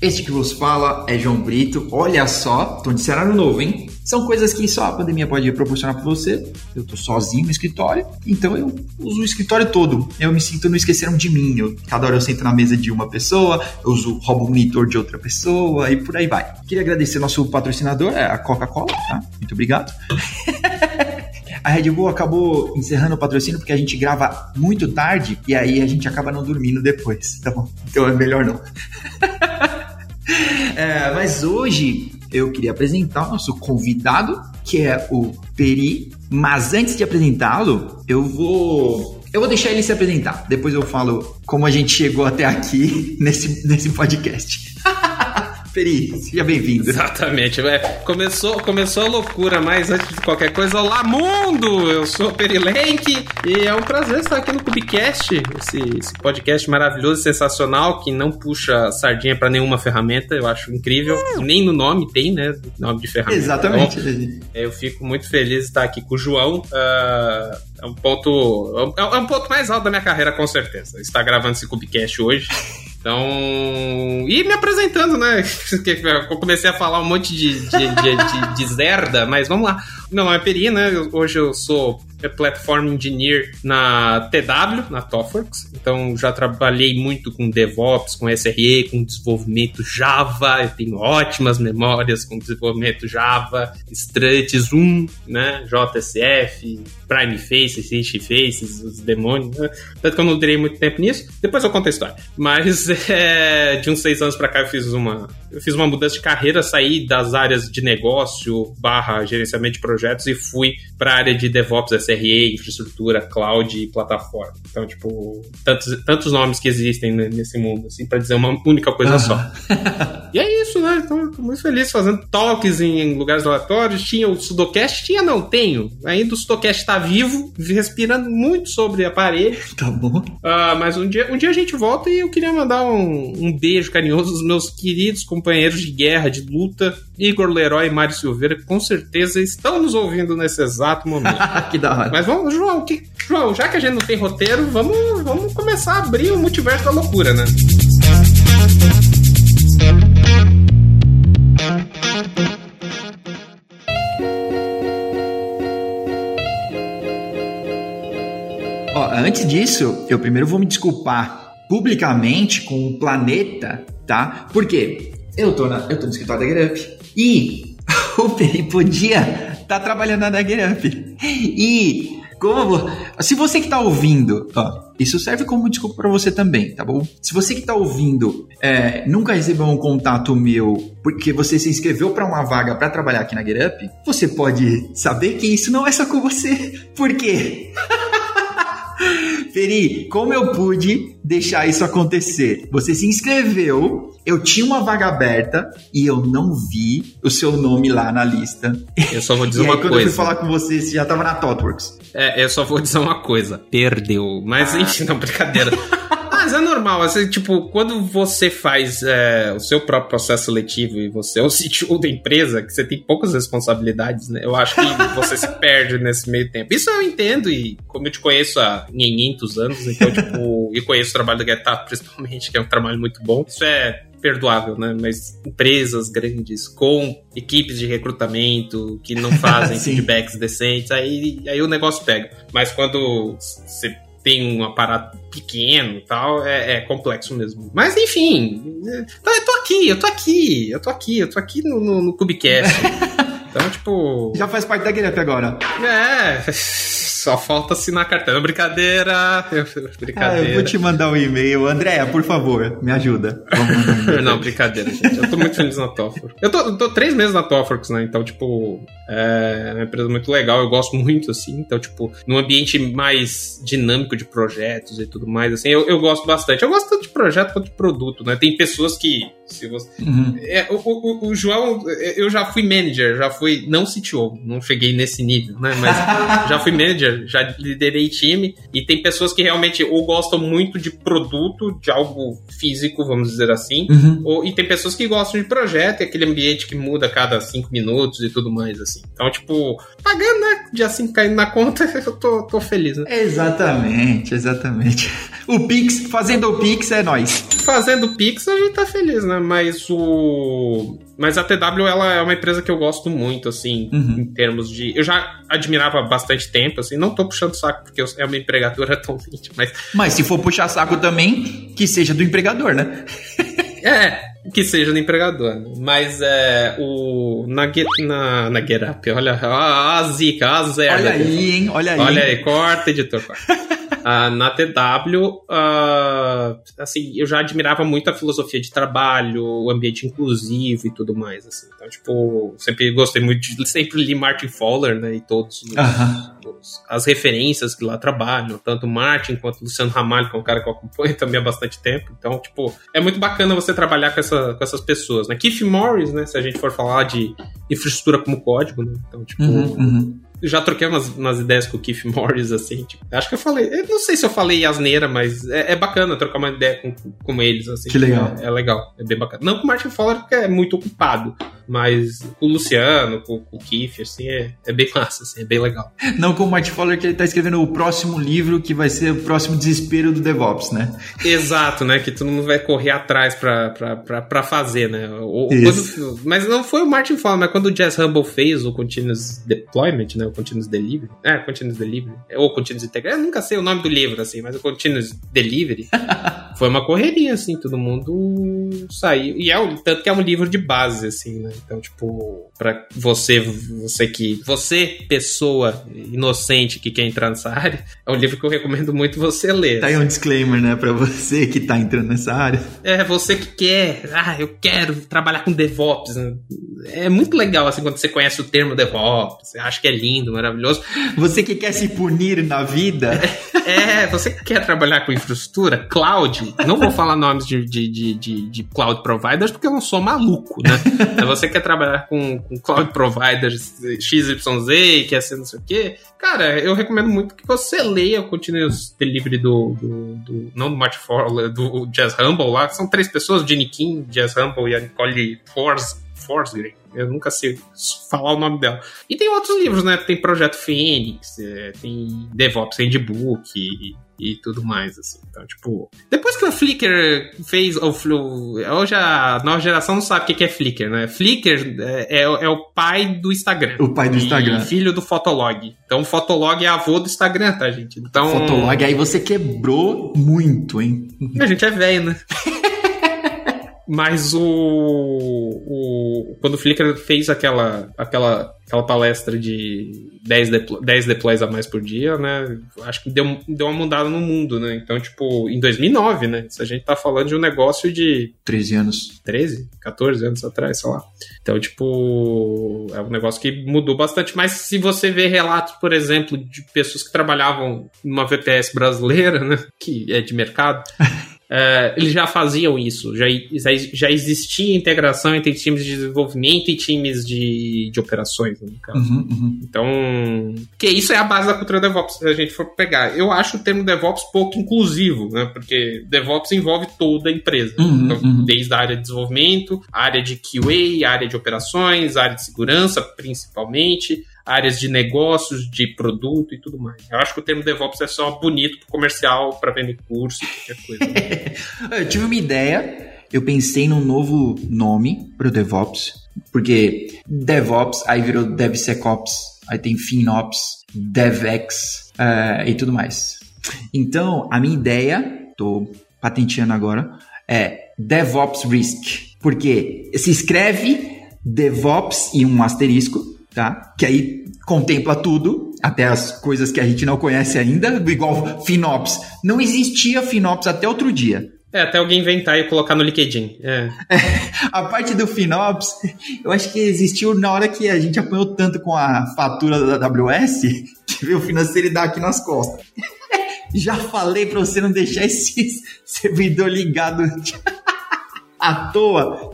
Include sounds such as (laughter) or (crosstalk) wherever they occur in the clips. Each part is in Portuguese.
Este que vos fala é João Brito. Olha só, tô de cenário novo, hein? São coisas que só a pandemia pode proporcionar para você. Eu tô sozinho no escritório, então eu uso o escritório todo. Eu me sinto não esqueceram de mim. Eu, cada hora eu sento na mesa de uma pessoa, eu uso roubo monitor de outra pessoa e por aí vai. Queria agradecer nosso patrocinador, é a Coca-Cola, tá? Muito obrigado. (laughs) a Red Bull acabou encerrando o patrocínio porque a gente grava muito tarde e aí a gente acaba não dormindo depois, bom? (laughs) Então é melhor não. (laughs) é, mas hoje eu queria apresentar o nosso convidado, que é o Peri. Mas antes de apresentá-lo, eu vou. Eu vou deixar ele se apresentar. Depois eu falo como a gente chegou até aqui (laughs) nesse, nesse podcast. Peri, seja bem-vindo. Exatamente. É, começou, começou a loucura, mas antes de qualquer coisa, olá mundo! Eu sou o Peri Lenk e é um prazer estar aqui no Cubicast, esse, esse podcast maravilhoso, sensacional, que não puxa sardinha para nenhuma ferramenta, eu acho incrível. Nem no nome tem, né? Nome de ferramenta. Exatamente. Então, eu fico muito feliz de estar aqui com o João. Uh, é um ponto. É um ponto mais alto da minha carreira, com certeza. Estar gravando esse Cubicast hoje. Então. E me apresentando, né? (laughs) Eu comecei a falar um monte de, de, de, de, de (laughs) zerda, mas vamos lá. Meu nome é Peri, né? Hoje eu sou Platform Engineer na TW, na TOFWORKS. Então já trabalhei muito com DevOps, com SRE, com desenvolvimento Java. Eu tenho ótimas memórias com desenvolvimento Java, Struts 1, né? JSF, Prime Faces, Rich Faces, os demônios. Né? Tanto que eu não durei muito tempo nisso. Depois eu conto a história. Mas (laughs) é, de uns seis anos para cá eu fiz uma eu fiz uma mudança de carreira, saí das áreas de negócio barra gerenciamento de projetos e fui para a área de DevOps, infraestrutura, cloud e plataforma. Então, tipo, tantos, tantos nomes que existem nesse mundo, assim, para dizer uma única coisa uhum. só. e é isso, né? Então, tô muito feliz fazendo talks em lugares aleatórios. Tinha o Sudocast? Tinha, não, tenho. Ainda o Sudocast está vivo, respirando muito sobre aparelho. (laughs) Tá bom. Uh, mas um dia, um dia a gente volta e eu queria mandar um, um beijo carinhoso aos meus queridos companheiros de guerra, de luta, Igor Leroy e Mário Silveira, com certeza estão nos ouvindo nesse exato momento. (laughs) que da hora. Mas vamos, João, que, João, já que a gente não tem roteiro, vamos, vamos começar a abrir o multiverso da loucura, né? Ó, antes disso, eu primeiro vou me desculpar publicamente com o planeta, tá? Por quê? Eu tô, na, eu tô no escritório da GetUp e (laughs) o Peri podia estar tá trabalhando na GetUp. E como se você que está ouvindo, ó, isso serve como desculpa para você também, tá bom? Se você que está ouvindo é, nunca recebeu um contato meu porque você se inscreveu para uma vaga para trabalhar aqui na GetUp, você pode saber que isso não é só com você. Por quê? (laughs) Feri, como eu pude deixar isso acontecer? Você se inscreveu, eu tinha uma vaga aberta e eu não vi o seu nome lá na lista. Eu só vou dizer (laughs) uma coisa. Quando eu fui falar com você, você já tava na ThoughtWorks. É, eu só vou dizer uma coisa. Perdeu. Mas ah. enfim, não, brincadeira. (laughs) Mas é normal, assim, tipo, quando você faz é, o seu próprio processo seletivo e você é o CTO da empresa, que você tem poucas responsabilidades, né? Eu acho que você se perde nesse meio tempo. Isso eu entendo, e como eu te conheço há 500 anos, então, tipo, (laughs) e conheço o trabalho da GetUp, principalmente, que é um trabalho muito bom, isso é perdoável, né? Mas empresas grandes com equipes de recrutamento que não fazem (laughs) feedbacks decentes, aí, aí o negócio pega. Mas quando você tem um aparato pequeno e tal, é, é, complexo mesmo. Mas enfim, então eu tô aqui, eu tô aqui, eu tô aqui, eu tô aqui no, no, no Cubicast. (laughs) Então, tipo. Já faz parte da Guilherme agora. É. Só falta assinar a carteira. Brincadeira. Brincadeira. Ah, eu vou te mandar um e-mail. Andréia, por favor, me ajuda. (laughs) não, brincadeira, gente. Eu tô muito feliz na Tofworks. Eu tô, tô três meses na Tofworks, né? Então, tipo, é uma empresa muito legal. Eu gosto muito, assim. Então, tipo, num ambiente mais dinâmico de projetos e tudo mais, assim, eu, eu gosto bastante. Eu gosto tanto de projeto quanto de produto, né? Tem pessoas que. Se você... Uhum. É, o, o, o João, eu já fui manager, já fui. Não CTO, não cheguei nesse nível, né? Mas (laughs) já fui manager já liderei time, e tem pessoas que realmente ou gostam muito de produto, de algo físico, vamos dizer assim, uhum. ou, e tem pessoas que gostam de projeto, e aquele ambiente que muda a cada cinco minutos e tudo mais, assim. Então, tipo, pagando, né? Dia 5 caindo na conta, (laughs) eu tô, tô feliz, né? Exatamente, exatamente. O Pix, fazendo o Pix é nós. Fazendo o Pix a gente tá feliz, né? Mas o mas a TW ela é uma empresa que eu gosto muito, assim, uhum. em termos de. Eu já admirava bastante tempo, assim. Não tô puxando saco porque eu, é uma empregadora (laughs) tão mas. Mas se for puxar saco também, que seja do empregador, né? (laughs) é, que seja do empregador. Né? Mas é o. Na, na, na Get Up, olha a, a zica, a zero. Olha aí, hein? Olha aí. Olha aí, corta, editor, corta. (laughs) Uh, na TW, uh, ah, assim, eu já admirava muito a filosofia de trabalho, o ambiente inclusivo e tudo mais, assim. Então, tipo, sempre gostei muito de... Sempre li Martin Fowler, né, e todos os, uh -huh. os, as referências que lá trabalham, tanto Martin quanto Luciano Ramalho, que é um cara que eu acompanho (laughs) também há bastante tempo. Então, tipo, é muito bacana você trabalhar com, essa, com essas pessoas, né. Keith Morris, né, se a gente for falar de infraestrutura como código, né, então, tipo... Uhum, uhum já troquei umas, umas, ideias com o Keith Morris, assim, tipo, acho que eu falei, eu não sei se eu falei asneira, mas é, é bacana trocar uma ideia com, com eles, assim. Que legal. É, é, legal, é bem bacana. Não com o Martin Fowler, porque é muito ocupado, mas com o Luciano, com, com o Keith, assim, é, é bem massa, assim, é bem legal. Não com o Martin Fowler, que ele tá escrevendo o próximo livro, que vai ser o próximo desespero do DevOps, né? Exato, né, que todo mundo vai correr atrás pra, pra, pra, pra fazer, né. O, quando, mas não foi o Martin Fowler, mas quando o Jazz Humble fez o Continuous Deployment, né, o Continuous Delivery. É, Continuous Delivery. Ou Continuous Integration. Eu nunca sei o nome do livro, assim, mas o Continuous Delivery (laughs) foi uma correria, assim, todo mundo saiu. E é um, tanto que é um livro de base, assim, né? Então, tipo, pra você, você que. Você, pessoa inocente que quer entrar nessa área, é um livro que eu recomendo muito você ler. Tá aí um disclaimer, né, pra você que tá entrando nessa área. É, você que quer. Ah, eu quero trabalhar com DevOps. Né? É muito legal, assim, quando você conhece o termo DevOps, você acha que é lindo lindo, maravilhoso. Você que quer se punir na vida. É, você que quer trabalhar com infraestrutura, cloud. Não vou falar nomes de, de, de, de, cloud providers porque eu não sou maluco, né? Você quer trabalhar com, com cloud providers XYZ quer ser não sei o quê, cara, eu recomendo muito que você leia o Continuous Delivery do, do, do não do Martin Fowler, do Jazz Humble lá. São três pessoas, Jenny King, Jazz Humble e a Nicole Force, Forsgren. Eu nunca sei falar o nome dela. E tem outros livros, né? Tem Projeto Fênix, é, tem DevOps Handbook e, e tudo mais, assim. Então, tipo, depois que o Flickr fez, hoje a nova geração não sabe o que é Flickr, né? Flickr é, é, é o pai do Instagram. O pai do Instagram. filho do Fotolog. Então, o Fotolog é avô do Instagram, tá, gente? Então... Fotolog, aí você quebrou muito, hein? A gente é velho, né? (laughs) Mas o, o. Quando o Flickr fez aquela, aquela, aquela palestra de 10, deplo, 10 deploys a mais por dia, né? Acho que deu, deu uma mudada no mundo, né? Então, tipo, em 2009, né? Se a gente tá falando de um negócio de. 13 anos. 13? 14 anos atrás, sei lá. Então, tipo, é um negócio que mudou bastante. Mas se você vê relatos, por exemplo, de pessoas que trabalhavam numa VPS brasileira, né? Que é de mercado. (laughs) Uh, eles já faziam isso, já, já existia integração entre times de desenvolvimento e times de, de operações, no caso. Uhum, uhum. Então, que isso é a base da cultura DevOps, se a gente for pegar. Eu acho o termo DevOps pouco inclusivo, né? Porque DevOps envolve toda a empresa. Uhum, então, uhum. desde a área de desenvolvimento, área de QA, área de operações, área de segurança, principalmente, áreas de negócios, de produto e tudo mais. Eu acho que o termo DevOps é só bonito para comercial, para vender curso, qualquer coisa. (laughs) eu tive uma ideia, eu pensei num novo nome para o DevOps, porque DevOps aí virou DevSecOps, aí tem FinOps, DevX uh, e tudo mais. Então, a minha ideia, tô patenteando agora, é DevOps Risk, porque se escreve DevOps e um asterisco, tá? Que aí contempla tudo, até as coisas que a gente não conhece ainda, igual FinOps. Não existia FinOps até outro dia. É, até alguém inventar e colocar no LinkedIn. É. é. (laughs) a parte do FinOps, eu acho que existiu na hora que a gente apanhou tanto com a fatura da AWS, que veio o financeiro dar aqui nas costas. (laughs) Já falei para você não deixar esse (laughs) servidor ligado à toa.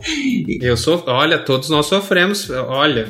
Eu sou, olha, todos nós sofremos, olha,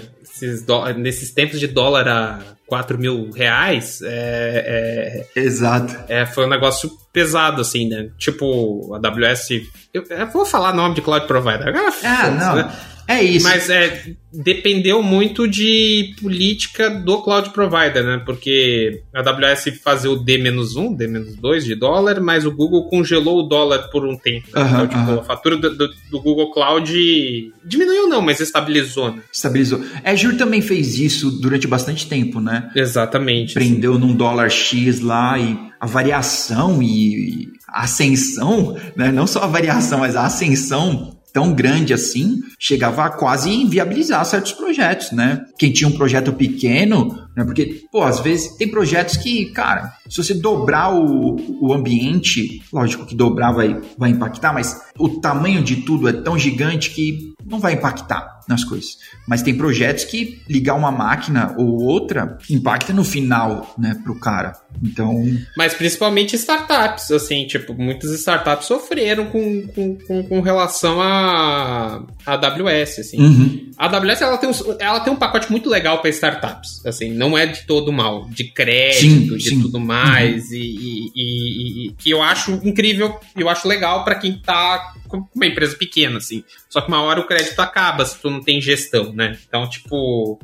do, nesses tempos de dólar a 4 mil reais, é, é, Exato. É, foi um negócio pesado, assim, né? Tipo, a AWS. Eu, eu vou falar nome de cloud provider. Ah, não. Né? É isso. Mas é, dependeu muito de política do cloud provider, né? Porque a AWS fazia o D-1, D-2 de dólar, mas o Google congelou o dólar por um tempo. Né? então, tipo, a fatura do, do, do, Google Cloud diminuiu não, mas estabilizou, né? Estabilizou. Azure também fez isso durante bastante tempo, né? Exatamente. Prendeu sim. num dólar X lá e a variação e a ascensão, né? Não só a variação, mas a ascensão tão grande assim, chegava a quase inviabilizar certos projetos, né? Quem tinha um projeto pequeno, né? Porque, pô, às vezes tem projetos que, cara, se você dobrar o, o ambiente, lógico que dobrar vai, vai impactar, mas o tamanho de tudo é tão gigante que não vai impactar nas coisas. Mas tem projetos que ligar uma máquina ou outra impacta no final, né, pro cara. Então. Mas principalmente startups, assim, tipo, muitas startups sofreram com, com, com, com relação a, a AWS, assim. Uhum. A AWS ela tem, um, ela tem um pacote muito legal para startups, assim, não é de todo mal, de crédito, sim, de sim. tudo mais, uhum. e, e, e, e, que eu acho incrível, eu acho legal para quem tá com uma empresa pequena, assim. Só que uma hora o crédito acaba se tu não tem gestão, né? Então, tipo,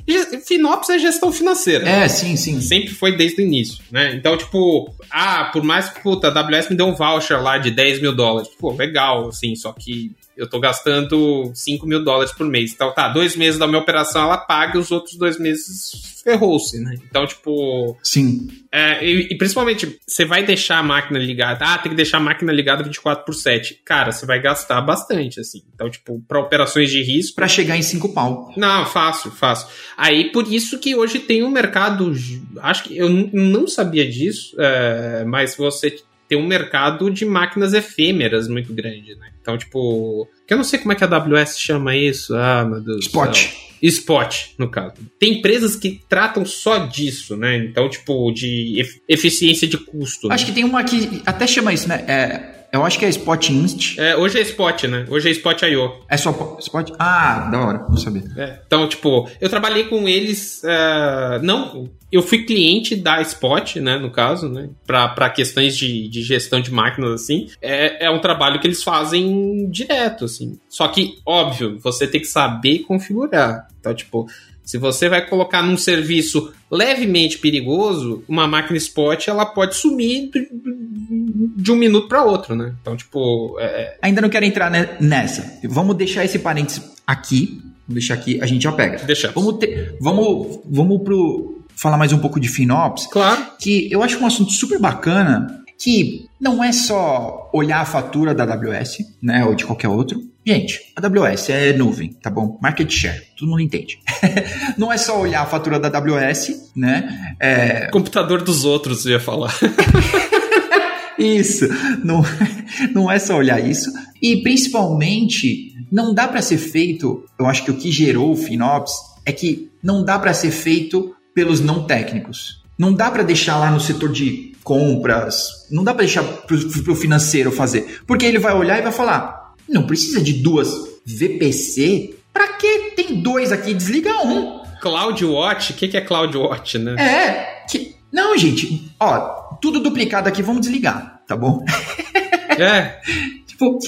Finops é gestão financeira. É, sim, sim. Sempre foi desde o início, né? Então, tipo, ah, por mais que, puta, a AWS me deu um voucher lá de 10 mil dólares. Pô, legal, assim, só que eu tô gastando 5 mil dólares por mês. Então, tá, dois meses da minha operação ela paga e os outros dois meses ferrou-se, né? Então, tipo. Sim. É, e, e, principalmente, você vai deixar a máquina ligada. Ah, tem que deixar a máquina ligada 24 por 7. Cara, você vai gastar bastante, assim. Então, tipo, para operações de risco. Para chegar em 5 pau. Não, fácil, fácil. Aí, por isso que hoje tem um mercado. Acho que eu não sabia disso, é, mas você tem um mercado de máquinas efêmeras muito grande, né? Então, tipo, que eu não sei como é que a AWS chama isso. Ah, meu Deus. Spot. Spot, no caso. Tem empresas que tratam só disso, né? Então, tipo, de eficiência de custo. Acho né? que tem uma que até chama isso, né? É eu acho que é Spot Inst. É, hoje é Spot, né? Hoje é Spot I.O. É só Spot? Ah, da hora, não sabia. É, então, tipo, eu trabalhei com eles. Uh, não, eu fui cliente da Spot, né? No caso, né? Pra, pra questões de, de gestão de máquinas, assim. É, é um trabalho que eles fazem direto, assim. Só que, óbvio, você tem que saber configurar. Então, tipo, se você vai colocar num serviço levemente perigoso, uma máquina spot ela pode sumir de um minuto para outro, né? Então, tipo. É, é... Ainda não quero entrar nessa. Vamos deixar esse parênteses aqui. Vamos deixar aqui, a gente já pega. Deixa. Vamos, ter, vamos, vamos pro, falar mais um pouco de FinOps. Claro. Que eu acho um assunto super bacana que não é só olhar a fatura da AWS, né, ou de qualquer outro. Gente, a AWS é nuvem, tá bom? Market share, todo mundo entende. (laughs) não é só olhar a fatura da AWS, né? É... Computador dos outros, ia falar. (laughs) isso, não, não é só olhar isso. E principalmente, não dá para ser feito, eu acho que o que gerou o FinOps é que não dá para ser feito pelos não técnicos. Não dá para deixar lá no setor de compras, não dá para deixar para o financeiro fazer, porque ele vai olhar e vai falar: não precisa de duas VPC, para que tem dois aqui? Desliga um. CloudWatch, o que, que é CloudWatch, né? É, que... não, gente, ó, tudo duplicado aqui, vamos desligar, tá bom? É. (laughs) tipo,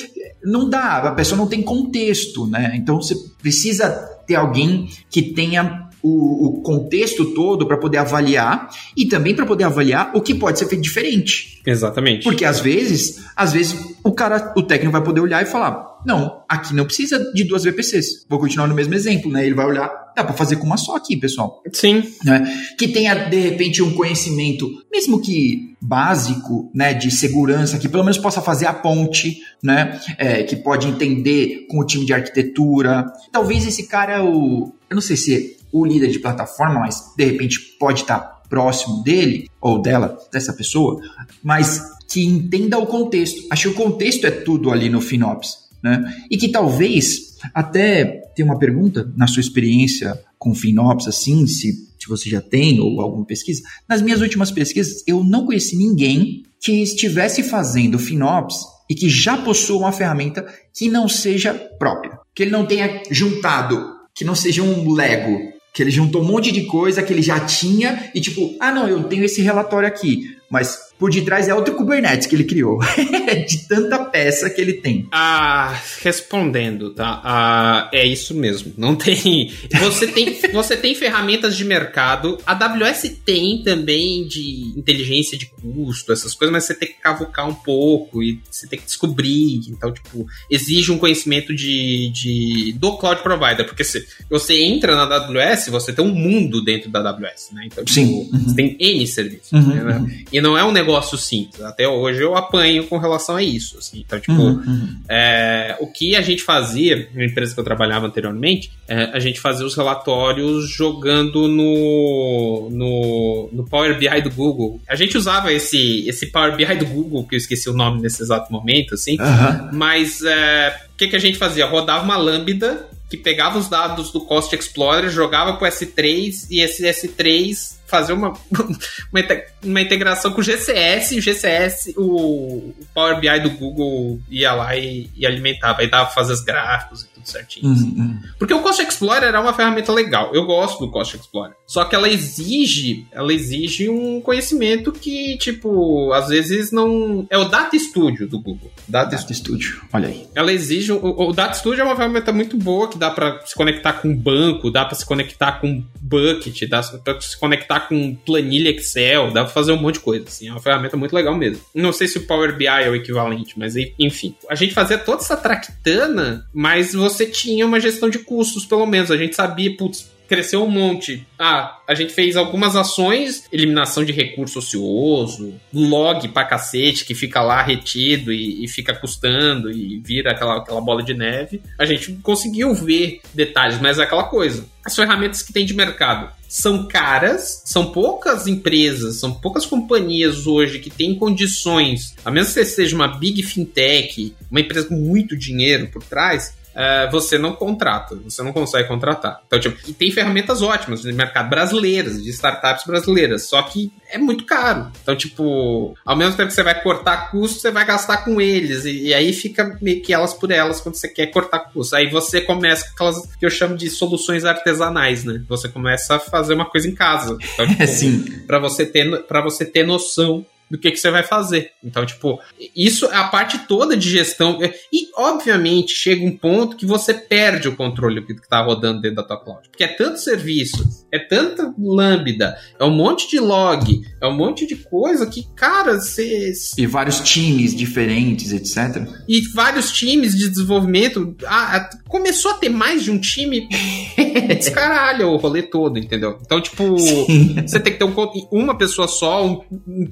não dá, a pessoa não tem contexto, né? Então você precisa ter alguém que tenha o, o contexto todo para poder avaliar e também para poder avaliar o que pode ser feito diferente. Exatamente. Porque às vezes, às vezes o cara, o técnico vai poder olhar e falar: "Não, aqui não precisa de duas VPCs". Vou continuar no mesmo exemplo, né? Ele vai olhar, dá para fazer com uma só aqui, pessoal. Sim. Né? Que tenha de repente um conhecimento, mesmo que básico, né, de segurança, que pelo menos possa fazer a ponte, né, é, que pode entender com o time de arquitetura. Talvez esse cara, o, eu não sei se o líder de plataforma, mas de repente pode estar próximo dele ou dela, dessa pessoa, mas que entenda o contexto. Acho que o contexto é tudo ali no FinOps, né? E que talvez até tem uma pergunta na sua experiência com FinOps, assim, se, se você já tem ou alguma pesquisa. Nas minhas últimas pesquisas, eu não conheci ninguém que estivesse fazendo FinOps e que já possua uma ferramenta que não seja própria, que ele não tenha juntado, que não seja um Lego, Que ele juntou um monte de coisa que ele já tinha e tipo, ah não, eu tenho esse relatório aqui, mas por detrás é outro Kubernetes que ele criou. (laughs) de tanta peça que ele tem. Ah, respondendo, tá? Ah, é isso mesmo. Não tem. Você tem, você tem ferramentas de mercado. A AWS tem também de inteligência de custo, essas coisas, mas você tem que cavucar um pouco e você tem que descobrir. Então, tipo, exige um conhecimento de, de do cloud provider, porque se você entra na AWS, você tem um mundo dentro da AWS, né? Então, tipo, Sim. Uhum. você tem N serviços. Uhum, né? uhum. E não é um negócio simples. Até hoje eu apanho com relação a isso. Assim. Então, tipo, Uhum, uhum. é, o que a gente fazia, na empresa que eu trabalhava anteriormente, é, a gente fazia os relatórios jogando no, no, no Power BI do Google. A gente usava esse, esse Power BI do Google, que eu esqueci o nome nesse exato momento, assim, Aham. mas é, o que, que a gente fazia? Rodava uma lambda que pegava os dados do Cost Explorer, jogava pro S3 e esse S3 fazia uma, (laughs) uma, inte- uma integração com o GCS e o GCS, o, Power BI do Google ia lá e, e alimentava, aí dava pra fazer os gráficos e tudo certinho. Uhum, uhum. Porque o Cost Explorer é uma ferramenta legal. Eu gosto do Cost Explorer. Só que ela exige, ela exige um conhecimento que, tipo, às vezes não. É o Data Studio do Google. Data Data Studio, olha aí. ela exige. O, o Data Studio é uma ferramenta muito boa que dá pra se conectar com banco, dá pra se conectar com bucket, dá pra se conectar com planilha Excel, dá pra fazer um monte de coisa. Assim, é uma ferramenta muito legal mesmo. Não sei se o Power BI é o equivalente, mas enfim. A gente fazia toda essa traquitana, mas você tinha uma gestão de custos, pelo menos. A gente sabia, putz. Cresceu um monte. Ah, a gente fez algumas ações, eliminação de recurso ocioso, log pra cacete que fica lá retido e, e fica custando e vira aquela, aquela bola de neve. A gente conseguiu ver detalhes, mas é aquela coisa. As ferramentas que tem de mercado são caras, são poucas empresas, são poucas companhias hoje que têm condições, a menos que seja uma big fintech, uma empresa com muito dinheiro por trás, é, você não contrata, você não consegue contratar. Então, tipo, e tem ferramentas ótimas de mercado brasileiras, de startups brasileiras, só que é muito caro. Então, tipo, ao mesmo tempo que você vai cortar custo, você vai gastar com eles. E, e aí fica meio que elas por elas quando você quer cortar custo. Aí você começa com aquelas que eu chamo de soluções artesanais, né? Você começa a fazer uma coisa em casa. Então, (laughs) tipo, Sim. para você ter para você ter noção do que, que você vai fazer. Então, tipo, isso é a parte toda de gestão. E, obviamente, chega um ponto que você perde o controle do que está rodando dentro da tua cloud. Porque é tanto serviço, é tanta lambda, é um monte de log, é um monte de coisa que, cara, você. E vários times diferentes, etc. E vários times de desenvolvimento. Ah, começou a ter mais de um time. (laughs) Descaralha o rolê todo, entendeu? Então, tipo, Sim. você tem que ter um, uma pessoa só, um,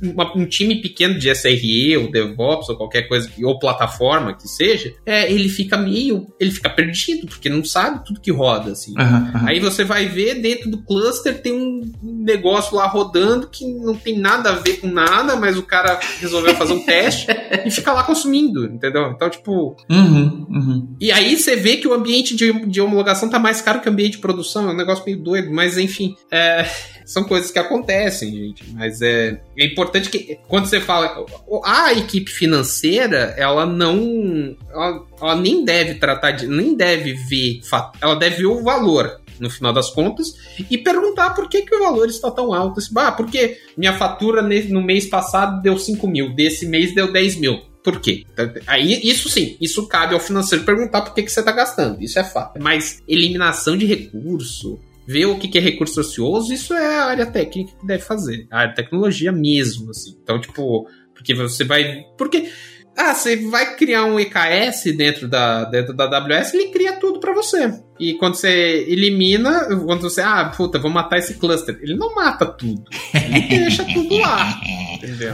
uma, um time pequeno de SRE, ou DevOps, ou qualquer coisa, ou plataforma que seja, é, ele fica meio. Ele fica perdido, porque não sabe tudo que roda, assim. Aham, aham. Aí você vai ver dentro do cluster tem um negócio lá rodando que não tem nada a ver com nada, mas o cara resolveu fazer um (laughs) teste e fica lá consumindo, entendeu? Então, tipo. Uhum, uhum. E aí você vê que o ambiente de, de homologação tá mais caro que o ambiente de produção, é um negócio meio doido, mas enfim. É, (laughs) são coisas que acontecem, gente. Mas é, é importante que quando você fala. A equipe financeira, ela não. Ela, ela nem deve tratar de. nem deve ver. Ela deve ver o valor no final das contas, e perguntar por que, que o valor está tão alto. Assim, ah, porque minha fatura no mês passado deu 5 mil, desse mês deu 10 mil. Por quê? Aí, isso sim, isso cabe ao financeiro perguntar por que, que você está gastando. Isso é fato. Mas eliminação de recurso, ver o que, que é recurso ocioso, isso é a área técnica que deve fazer. A área de tecnologia mesmo, assim. Então, tipo, porque você vai. Porque. Ah, você vai criar um EKS dentro da, dentro da AWS, ele cria tudo para você. E quando você elimina, quando você, ah, puta, vou matar esse cluster. Ele não mata tudo. Ele deixa tudo lá. (laughs) Entendeu?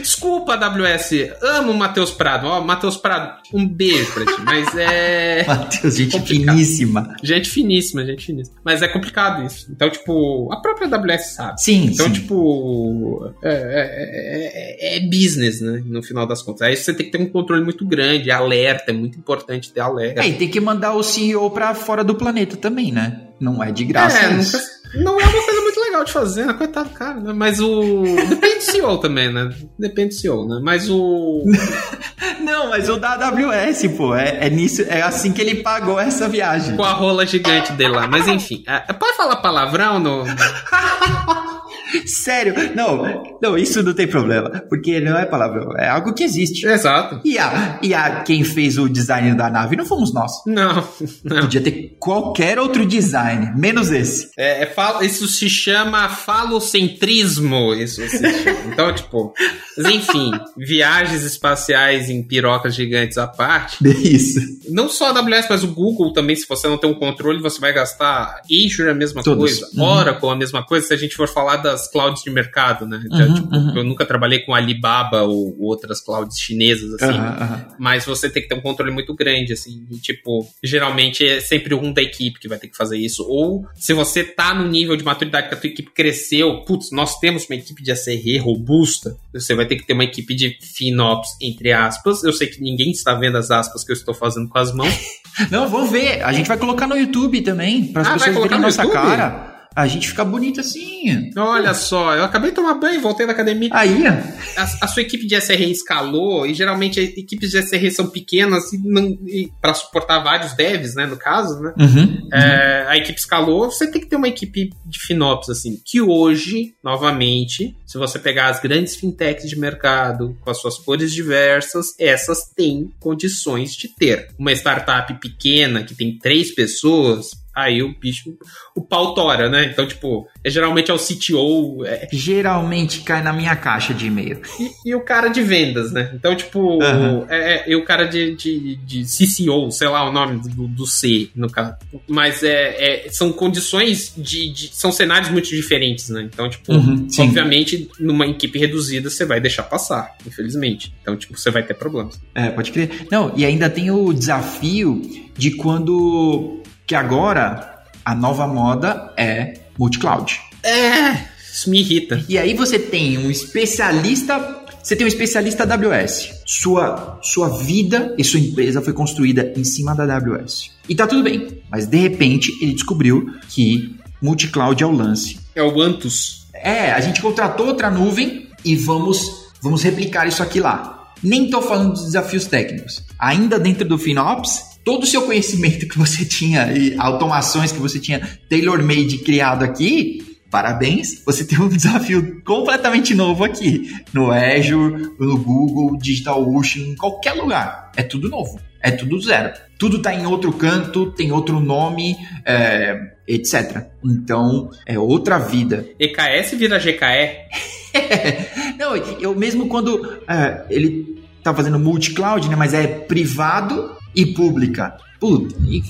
Desculpa, AWS. Amo o Matheus Prado. Ó, Matheus Prado, um beijo pra ti. Mas é. (laughs) Matheus, gente complicado. finíssima. Gente finíssima, gente finíssima. Mas é complicado isso. Então, tipo, a própria AWS sabe. Sim, Então, sim. tipo, é, é, é, é, business, né? No final das contas. Aí você tem que ter um controle muito grande, alerta, é muito importante ter alerta. É, e tem que mandar o CEO pra fora do planeta também, né? Não é de graça. É, nunca, não é uma coisa muito legal de fazer, né? Coitado, cara, né? Mas o. Depende do CEO também, né? Depende do CEO, né? Mas o. (laughs) Não, mas o da AWS, pô, é, é, nisso, é assim que ele pagou essa viagem. Com a rola gigante dele lá. Mas enfim, é, pode falar palavrão no. (laughs) (laughs) Sério? Não, não, isso não tem problema. Porque não é palavrão, é algo que existe. Exato. E a, e a quem fez o design da nave não fomos nós. Não, não. Podia ter qualquer outro design, menos esse. É, é falo, isso se chama falocentrismo. Isso se chama. Então, tipo. Mas enfim, viagens espaciais em pirocas gigantes à parte. (laughs) Isso. Não só a AWS, mas o Google também, se você não tem um controle, você vai gastar Azure a mesma Todos. coisa, Uhum. Oracle a mesma coisa, se a gente for falar das clouds de mercado, né? Então, Uhum, tipo, uhum. Eu nunca trabalhei com Alibaba ou outras clouds chinesas, assim. Aham. Mas você tem que ter um controle muito grande, assim. E, tipo, geralmente é sempre um da equipe que vai ter que fazer isso. Ou se você tá no nível de maturidade que a tua equipe cresceu, putz, nós temos uma equipe de SRE robusta, você vai ter que ter uma equipe de FinOps, entre aspas. Eu sei que ninguém está vendo as aspas que eu estou fazendo com as mãos. (laughs) Não, vamos ver. A gente vai colocar no YouTube também, para as Ah, pessoas colocar verem no nossa YouTube? cara. A gente fica bonito assim. Olha só, eu acabei de tomar banho e voltei da academia. Aí, a, a sua equipe de SRE escalou e geralmente equipes de SRE são pequenas e não para suportar vários devs, né, no caso, né? Uhum. É, a equipe escalou, você tem que ter uma equipe de FinOps, assim, que hoje, novamente, se você pegar as grandes fintechs de mercado, com as suas cores diversas, essas têm condições de ter. Uma startup pequena, que tem três pessoas, aí o bicho, o pau tora, né? Então, tipo, é, geralmente é o CTO, é, Geralmente cai na minha caixa de e-mail. e, e o cara de vendas, né? Então, tipo, é, é- e o cara de, de, de CCO, sei lá o nome do, do C, no caso. Mas é, é- são condições de, de- São cenários muito diferentes, né? Então, tipo, Uhum, obviamente, numa equipe reduzida, você vai deixar passar, infelizmente. Então, tipo, você vai ter problemas. É, pode crer. Não, e ainda tem o desafio de quando. Que agora a nova moda é multi-cloud. É, isso me irrita. E aí você tem um especialista. Você tem um especialista AWS. Sua, sua vida e sua empresa foi construída em cima da AWS. E tá tudo bem. Mas de repente ele descobriu que multi-cloud é o lance. É o Antus. É, a gente contratou outra nuvem e vamos, vamos replicar isso aqui lá. Nem tô falando dos desafios técnicos. Ainda dentro do FinOps, todo o seu conhecimento que você tinha e automações que você tinha tailor-made criado aqui, parabéns, você tem um (laughs) desafio completamente novo aqui. No Azure, no Google, DigitalOcean, em qualquer lugar. É tudo novo. É tudo zero. Tudo tá em outro canto, tem outro nome, é, etc. Então, é outra vida. EKS vira GKE. (laughs) Não, eu mesmo quando é, ele tá fazendo multi-cloud, né? Mas é privado e pública. Puta, e.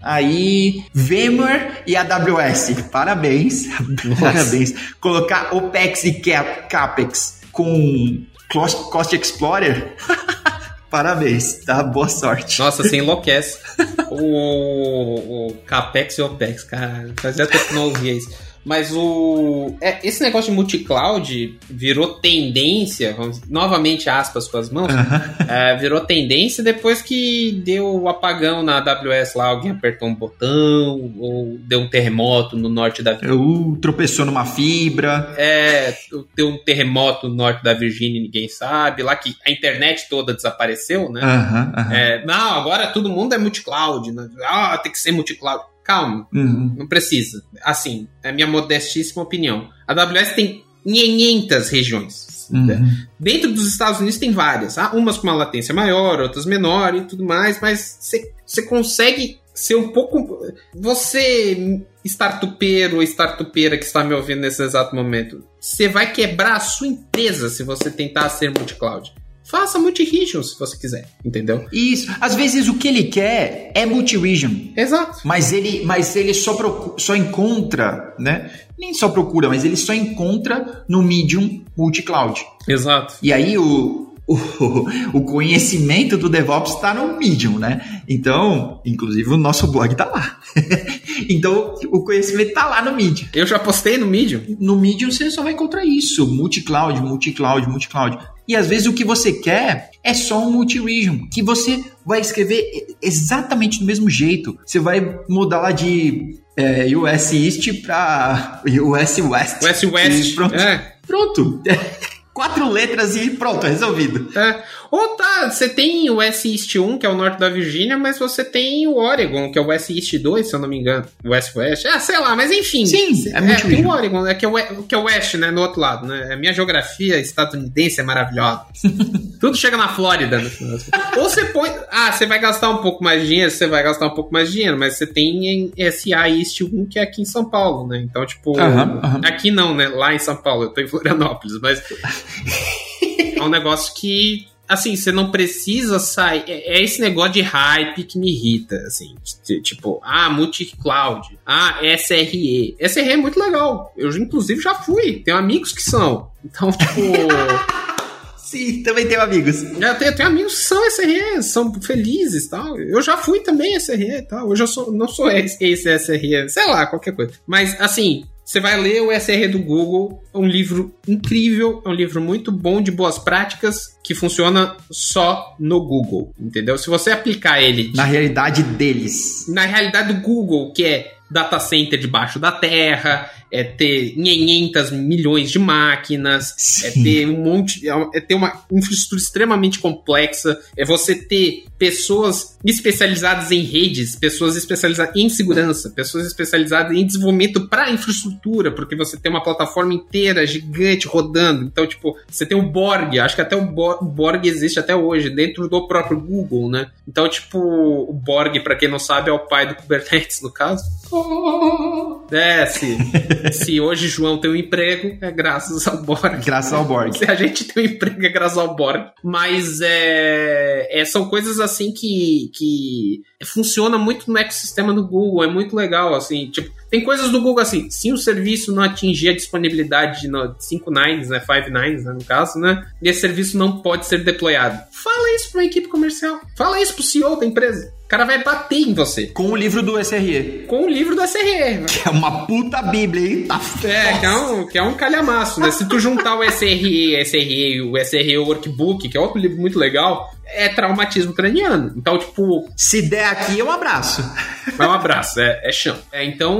Aí, VMware e AWS. Parabéns. (laughs) Parabéns. Colocar OPEX e Cap- CAPEX com Cost, Explorer. (laughs) Parabéns, tá? Boa sorte. Nossa, você enlouquece. (laughs) o, o Capex e OPEX, cara, fazia tempo que não ouvia isso. Mas o. é, esse negócio de multi-cloud virou tendência, vamos, novamente aspas com as mãos, (laughs) é, virou tendência depois que deu o apagão na AWS lá, alguém apertou um botão, ou deu um terremoto no norte da Eu tropeçou numa fibra. é, deu um terremoto no norte da Virgínia ninguém sabe, lá que a internet toda desapareceu, né? Aham, aham. É, não, agora todo mundo é multi-cloud. né? Ah, tem que ser multi-cloud. Calma, Uhum. não precisa. Assim, é a minha modestíssima opinião. A AWS tem 500 regiões. Uhum. Dentro dos Estados Unidos tem várias. Ah, umas com uma latência maior, outras menor e tudo mais, mas você- você consegue ser um pouco. Você, startupeiro ou startupeira que está me ouvindo nesse exato momento, você vai quebrar a sua empresa se você tentar ser multi-cloud. Faça multi-region se você quiser, entendeu? Isso. Às vezes o que ele quer é multi-region. Exato. Mas ele, mas ele só, procu- só encontra, né? Nem só procura, mas ele só encontra no Medium multi-cloud. Exato. E aí o, (laughs) o, o conhecimento do DevOps está no Medium, né? Então, inclusive o nosso blog tá lá. (laughs) então, o conhecimento tá lá no Medium. Eu já postei no Medium. No Medium você só vai encontrar isso, multi-cloud, multi-cloud, multi-cloud. E às vezes o que você quer é só um multi-region, que você vai escrever e- exatamente do mesmo jeito. Você vai mudar lá de é, US East para US West. US West. pronto. É. Pronto. (laughs) Quatro letras e pronto, resolvido. É. Ou tá, você tem o West East 1, que é o norte da Virgínia, mas você tem o Oregon, que é o West East 2, se eu não me engano. West West. Ah, sei lá, mas enfim. Sim, é É, muito tem o Oregon, né, que é o, que é o West, né, no outro lado, né? A minha geografia estadunidense é maravilhosa. (laughs) Tudo chega na Flórida, no final. Ou você põe... Ah, você vai gastar um pouco mais de dinheiro, você vai gastar um pouco mais de dinheiro, mas você tem em SA East 1, que é aqui em São Paulo, né? Então, tipo... Aham, aham. Aqui não, né? Lá em São Paulo, eu tô em Florianópolis, mas... (laughs) é um negócio que assim, você não precisa sair. É é esse negócio de hype que me irrita, assim. Tipo, ah, multi-cloud. Ah, SRE. SRE é muito legal. Eu, inclusive, já fui. Tenho amigos que são. Então, tipo. (laughs) Sim, também tenho amigos. Eu tenho, eu tenho amigos que são SRE, são felizes e tal. Eu já fui também SRE e tal. Hoje eu sou, não sou ex- ex-SRE, sei lá, qualquer coisa. Mas, assim, você vai ler o SRE do Google, é um livro incrível, é um livro muito bom de boas práticas que funciona só no Google, entendeu? Se você aplicar ele Na realidade deles. na realidade do Google, que é data center debaixo da terra, é ter 500 milhões de máquinas, é Sim. ter um monte, é ter uma infraestrutura extremamente complexa, é você ter pessoas especializadas em redes, pessoas especializadas em segurança, pessoas especializadas em desenvolvimento para infraestrutura, porque você tem uma plataforma inteira gigante rodando. Então, tipo, você tem o Borg, acho que até o Bo- o Borg existe até hoje, dentro do próprio Google, né? Então, tipo, o Borg, para quem não sabe, é o pai do Kubernetes, no caso. (laughs) É, (laughs) se, hoje João tem um emprego, é graças ao Borg. Graças ao Borg. Se a gente tem um emprego é graças ao Borg. Mas é, é, são coisas assim que, que funciona muito no ecossistema do Google. É muito legal, assim. Tipo, tem coisas do Google assim. Se o serviço não atingir a disponibilidade de 5 nines, né? 5 nines, né, no caso, né? Esse serviço não pode ser deployado. Fala isso para uma equipe comercial. Fala isso pro CEO da empresa. O cara vai bater em você. Com o livro do SRE. Com o livro do SRE. Que é uma puta bíblia, hein? Tá É, que é, um, que é um calhamaço, né? Se tu juntar o SRE, SRE e o SRE Workbook, que é outro livro muito legal, é traumatismo craniano. Então, tipo, Se der aqui, é um abraço. é um abraço, é, é chão. É, então,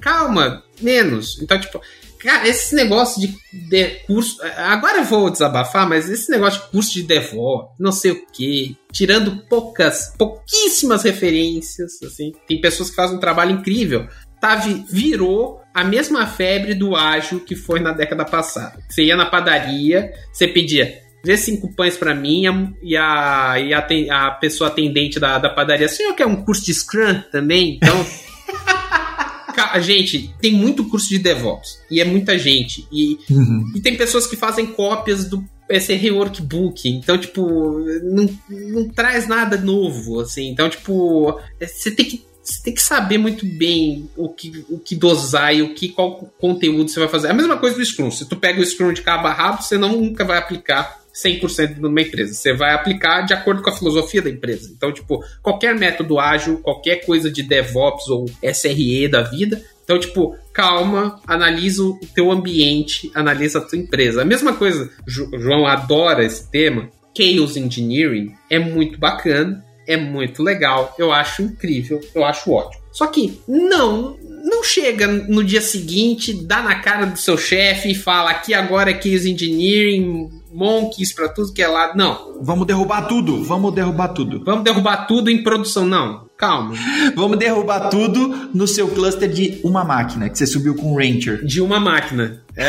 calma, menos. Então, tipo, cara, esse negócio de, de curso. Agora eu vou desabafar, mas esse negócio de curso de DevOps, não sei o quê, tirando poucas, pouquíssimas referências, assim. Tem pessoas que fazem um trabalho incrível. Tá, vi- virou a mesma febre do ágil que foi na década passada. Você ia na padaria, você pedia vê cinco pães pra mim e a, e a, a pessoa atendente da, da padaria, senhor quer um curso de Scrum também? Então. (laughs) Gente, tem muito curso de DevOps. E é muita gente. E, e tem pessoas que fazem cópias do SR Workbook. Então, tipo, não, não traz nada novo, assim. Então, tipo, é, você tem que. Você tem que saber muito bem o que, o que dosar e o que, qual conteúdo você vai fazer. É a mesma coisa do Scrum. Se tu pega o Scrum de cabo a rabo, você não, nunca vai aplicar 100% numa empresa. Você vai aplicar de acordo com a filosofia da empresa. Então, tipo, qualquer método ágil, qualquer coisa de DevOps ou SRE da vida. Então, tipo, calma, analisa o teu ambiente, analisa a tua empresa. A mesma coisa, Jo- João adora esse tema. Chaos Engineering é muito bacana, é muito legal, eu acho incrível, eu acho ótimo. Só que não, não chega no dia seguinte, dá na cara do seu chefe e fala aqui agora é Chaos Engineering, monkeys pra tudo que é lado. Não, Vamos derrubar tudo. Vamos derrubar tudo. vamos derrubar tudo em produção. Não, calma. (laughs) Vamos derrubar tudo no seu cluster de uma máquina que você subiu com o Ranger. De uma máquina. É,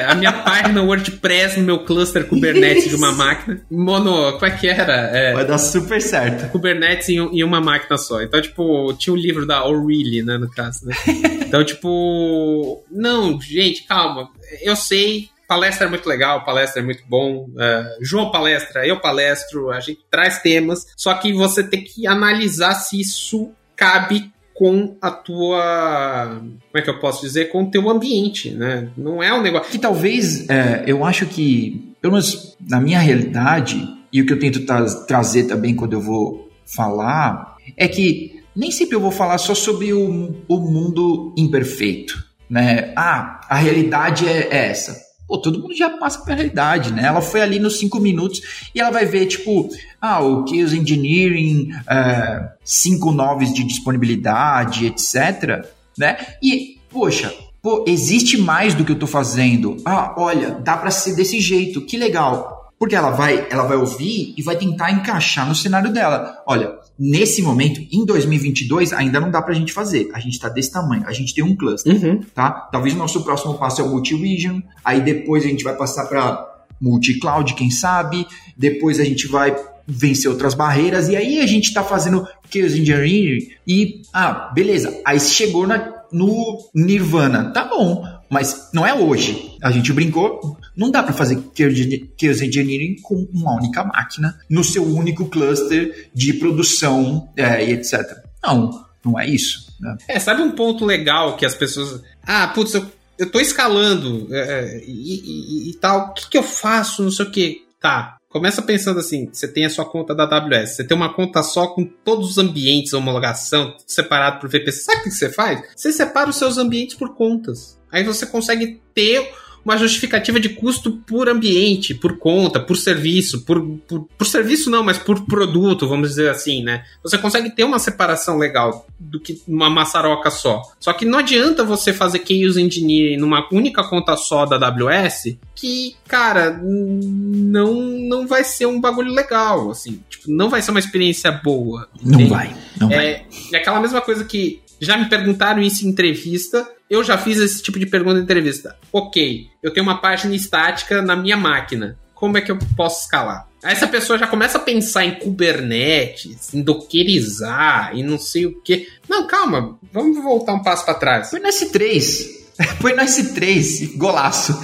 é, a minha (laughs) página WordPress no meu cluster Kubernetes de uma máquina. Mono, como é que era? É, Vai dar super certo. Kubernetes em, em uma máquina só. Então, tipo, tinha o livro da O'Reilly, né, no caso, né? (laughs) Então, tipo, não, gente, calma. Eu sei, palestra é muito legal, palestra é muito bom. é, João palestra, eu palestro, a gente traz temas, só que você tem que analisar se isso cabe com a tua. Como é que eu posso dizer? Com o teu ambiente, né? Não é um negócio. Que talvez, é, eu acho que, pelo menos na minha realidade, e o que eu tento tra- trazer também quando eu vou falar, é que nem sempre eu vou falar só sobre o, o mundo imperfeito, né? Ah, a realidade é essa. Pô, todo mundo já passa pela realidade, né? Ela foi ali nos cinco minutos e ela vai ver, tipo, ah, o Chaos Engineering, é, cinco noves de disponibilidade, etc, né? E, poxa, pô, existe mais do que eu tô fazendo. Ah, olha, dá para ser desse jeito, que legal. Porque ela vai, ela vai ouvir e vai tentar encaixar no cenário dela. Olha, nesse momento, em 2022, ainda não dá pra gente fazer. A gente tá desse tamanho. A gente tem um cluster, uhum. tá? Talvez o nosso próximo passo é o multi-region. Aí depois a gente vai passar para multi-cloud, quem sabe. Depois a gente vai vencer outras barreiras. E aí a gente tá fazendo Chaos Engineering e, ah, beleza. Aí chegou na, no Nirvana. Tá bom. Mas não é hoje. A gente brincou, não dá para fazer Chaos Engineering com uma única máquina no seu único cluster de produção é, e etc. Não, não é isso. Né? É, sabe um ponto legal que as pessoas. Ah, putz, eu, eu tô escalando é, e, e, e, tal, o que, que eu faço? Não sei o que. Tá, Começa pensando assim: você tem a sua conta da AWS, você tem uma conta só com todos os ambientes, homologação, separado por VPC. Sabe o que você faz? Você separa os seus ambientes por contas. Aí você consegue ter uma justificativa de custo por ambiente, por conta, por serviço, por, por, por, serviço não, mas por produto, vamos dizer assim, né? Você consegue ter uma separação legal do que uma maçaroca só. Só que não adianta você fazer Chaos Engineering numa única conta só da AWS, que, cara, não, não vai ser um bagulho legal, assim. Tipo, não vai ser uma experiência boa. Não vai, não é, vai. É aquela mesma coisa que já me perguntaram isso em entrevista, eu já fiz esse tipo de pergunta em entrevista. Ok, eu tenho uma página estática na minha máquina. Como é que eu posso escalar? Aí essa pessoa já começa a pensar em Kubernetes, em dockerizar e não sei o que. Não, calma, vamos voltar um passo para trás. Põe no S3. (laughs) Põe no S3, golaço.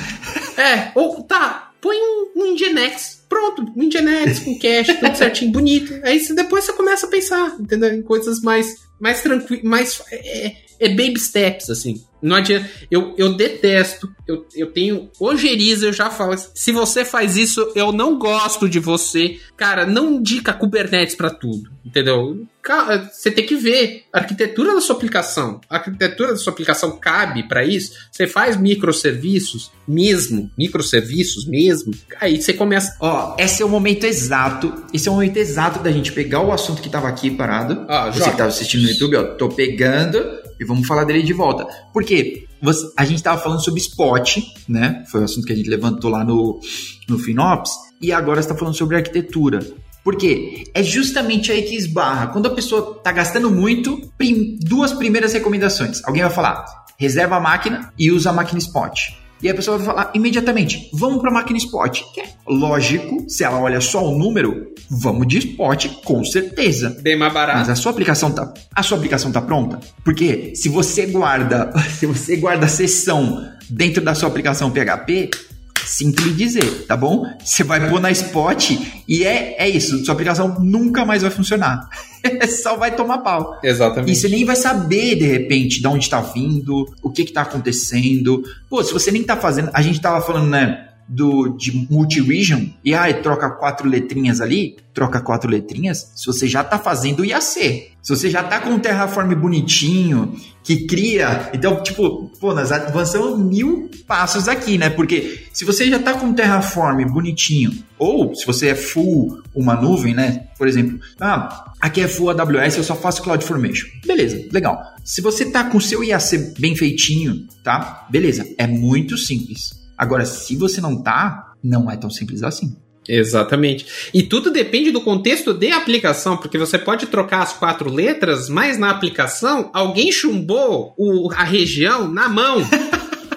É, ou tá, põe um, um Nginx. Pronto, Nginx com cache, tudo certinho, bonito. Aí você, depois você começa a pensar, entendeu? Em coisas mais, mais tranquilas, mais. É, é baby steps, assim. Não adianta. Eu, eu detesto. Eu, eu tenho ojeriza, eu já falo. Se você faz isso, eu não gosto de você. Cara, não indica Kubernetes para tudo. Entendeu? Cara, você tem que ver a arquitetura da sua aplicação. A arquitetura da sua aplicação cabe para isso. Você faz microserviços mesmo, microserviços mesmo. Aí você começa. Ó, esse é o momento exato. Esse é o momento exato da gente pegar o assunto que tava aqui parado. Ah, você que tava assistindo no YouTube, ó, tô pegando e vamos falar dele de volta. Porque a gente estava falando sobre spot, né? Foi o assunto que a gente levantou lá no, no FinOps. E agora está falando sobre arquitetura. Porque é justamente aí que esbarra. Quando a pessoa está gastando muito, prim, duas primeiras recomendações. Alguém vai falar, reserva a máquina e usa a máquina spot. E a pessoa vai falar imediatamente: vamos para a máquina spot. É lógico, se ela olha só o número, vamos de spot, com certeza. Bem mais barato. Mas a sua aplicação tá, a sua aplicação tá pronta? Porque se você guarda, (laughs) se você guarda a sessão dentro da sua aplicação PHP, Sinto lhe dizer, tá bom? Você vai pôr na spot e é, é isso. Sua aplicação nunca mais vai funcionar. (laughs) Só vai tomar pau. Exatamente. E você nem vai saber, de repente, de onde está vindo, o que está acontecendo. Pô, se você nem tá fazendo. A gente tava falando, né? do, de multi-region e aí troca quatro letrinhas ali, troca quatro letrinhas, se você já está fazendo IAC. Se você já está com um Terraform bonitinho, que cria. Então, tipo, pô, nós avançamos mil passos aqui, né? Porque se você já está com um Terraform bonitinho, ou se você é full uma nuvem, né? Por exemplo, ah, aqui é full AWS, eu só faço CloudFormation. Beleza, legal. Se você tá com o seu IAC bem feitinho, tá? Beleza, é muito simples. Agora, se você não tá, não é tão simples assim. Exatamente. E tudo depende do contexto de aplicação, porque você pode trocar as quatro letras, mas na aplicação alguém chumbou o, a região na mão. (laughs)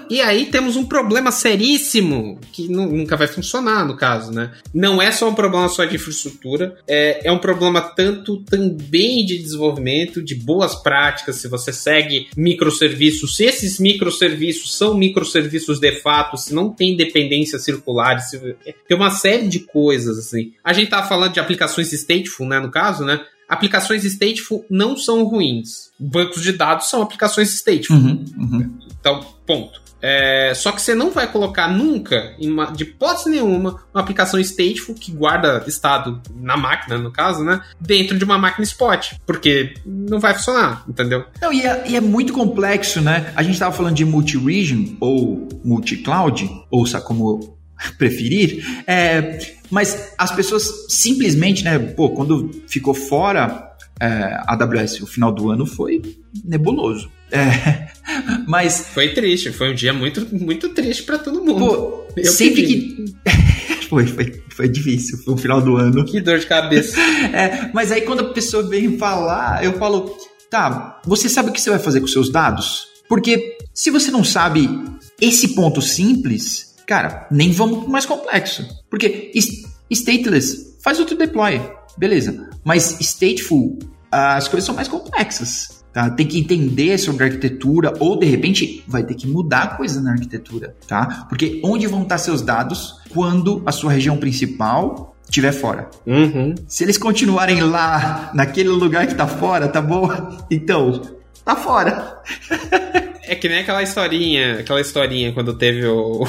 E aí temos um problema seríssimo que nunca vai funcionar no caso, né? Não é só um problema só de infraestrutura, é, é um problema tanto também de desenvolvimento, de boas práticas, se você segue microserviços, se esses microserviços são microserviços de fato, se não tem dependências circulares, se, tem uma série de coisas, assim. A gente tá falando de aplicações stateful, né, no caso, né? Aplicações stateful não são ruins. Bancos de dados são aplicações stateful. Uhum, uhum. Então, ponto. É, só que você não vai colocar nunca, uma, de hipótese nenhuma, uma aplicação stateful que guarda estado na máquina, no caso, né? Dentro de uma máquina spot. Porque não vai funcionar, entendeu? Não, e é, e é muito complexo, né? A gente estava falando de multi-region ou multi-cloud, ouça como (laughs) preferir, é, mas as pessoas simplesmente, né? Pô, quando ficou fora é, AWS o final do ano foi nebuloso. É, (laughs) mas. Foi triste, foi um dia muito, muito triste para todo mundo. Pô, sempre pedi. que. (laughs) foi, foi, foi difícil, foi o final do ano. Que dor de cabeça. (laughs) é, mas aí quando a pessoa vem falar, eu falo, tá, você sabe o que você vai fazer com seus dados? Porque se você não sabe esse ponto simples, cara, nem vamos pro mais complexo. Porque stateless faz outro deploy, beleza. Mas stateful, as coisas são mais complexas. Tá? Tem que entender sobre arquitetura ou de repente vai ter que mudar coisa na arquitetura, tá? Porque onde vão estar seus dados quando a sua região principal estiver fora? Uhum. Se eles continuarem lá naquele lugar que está fora, tá bom? Então, tá fora. (laughs) é que nem aquela historinha, aquela historinha quando teve o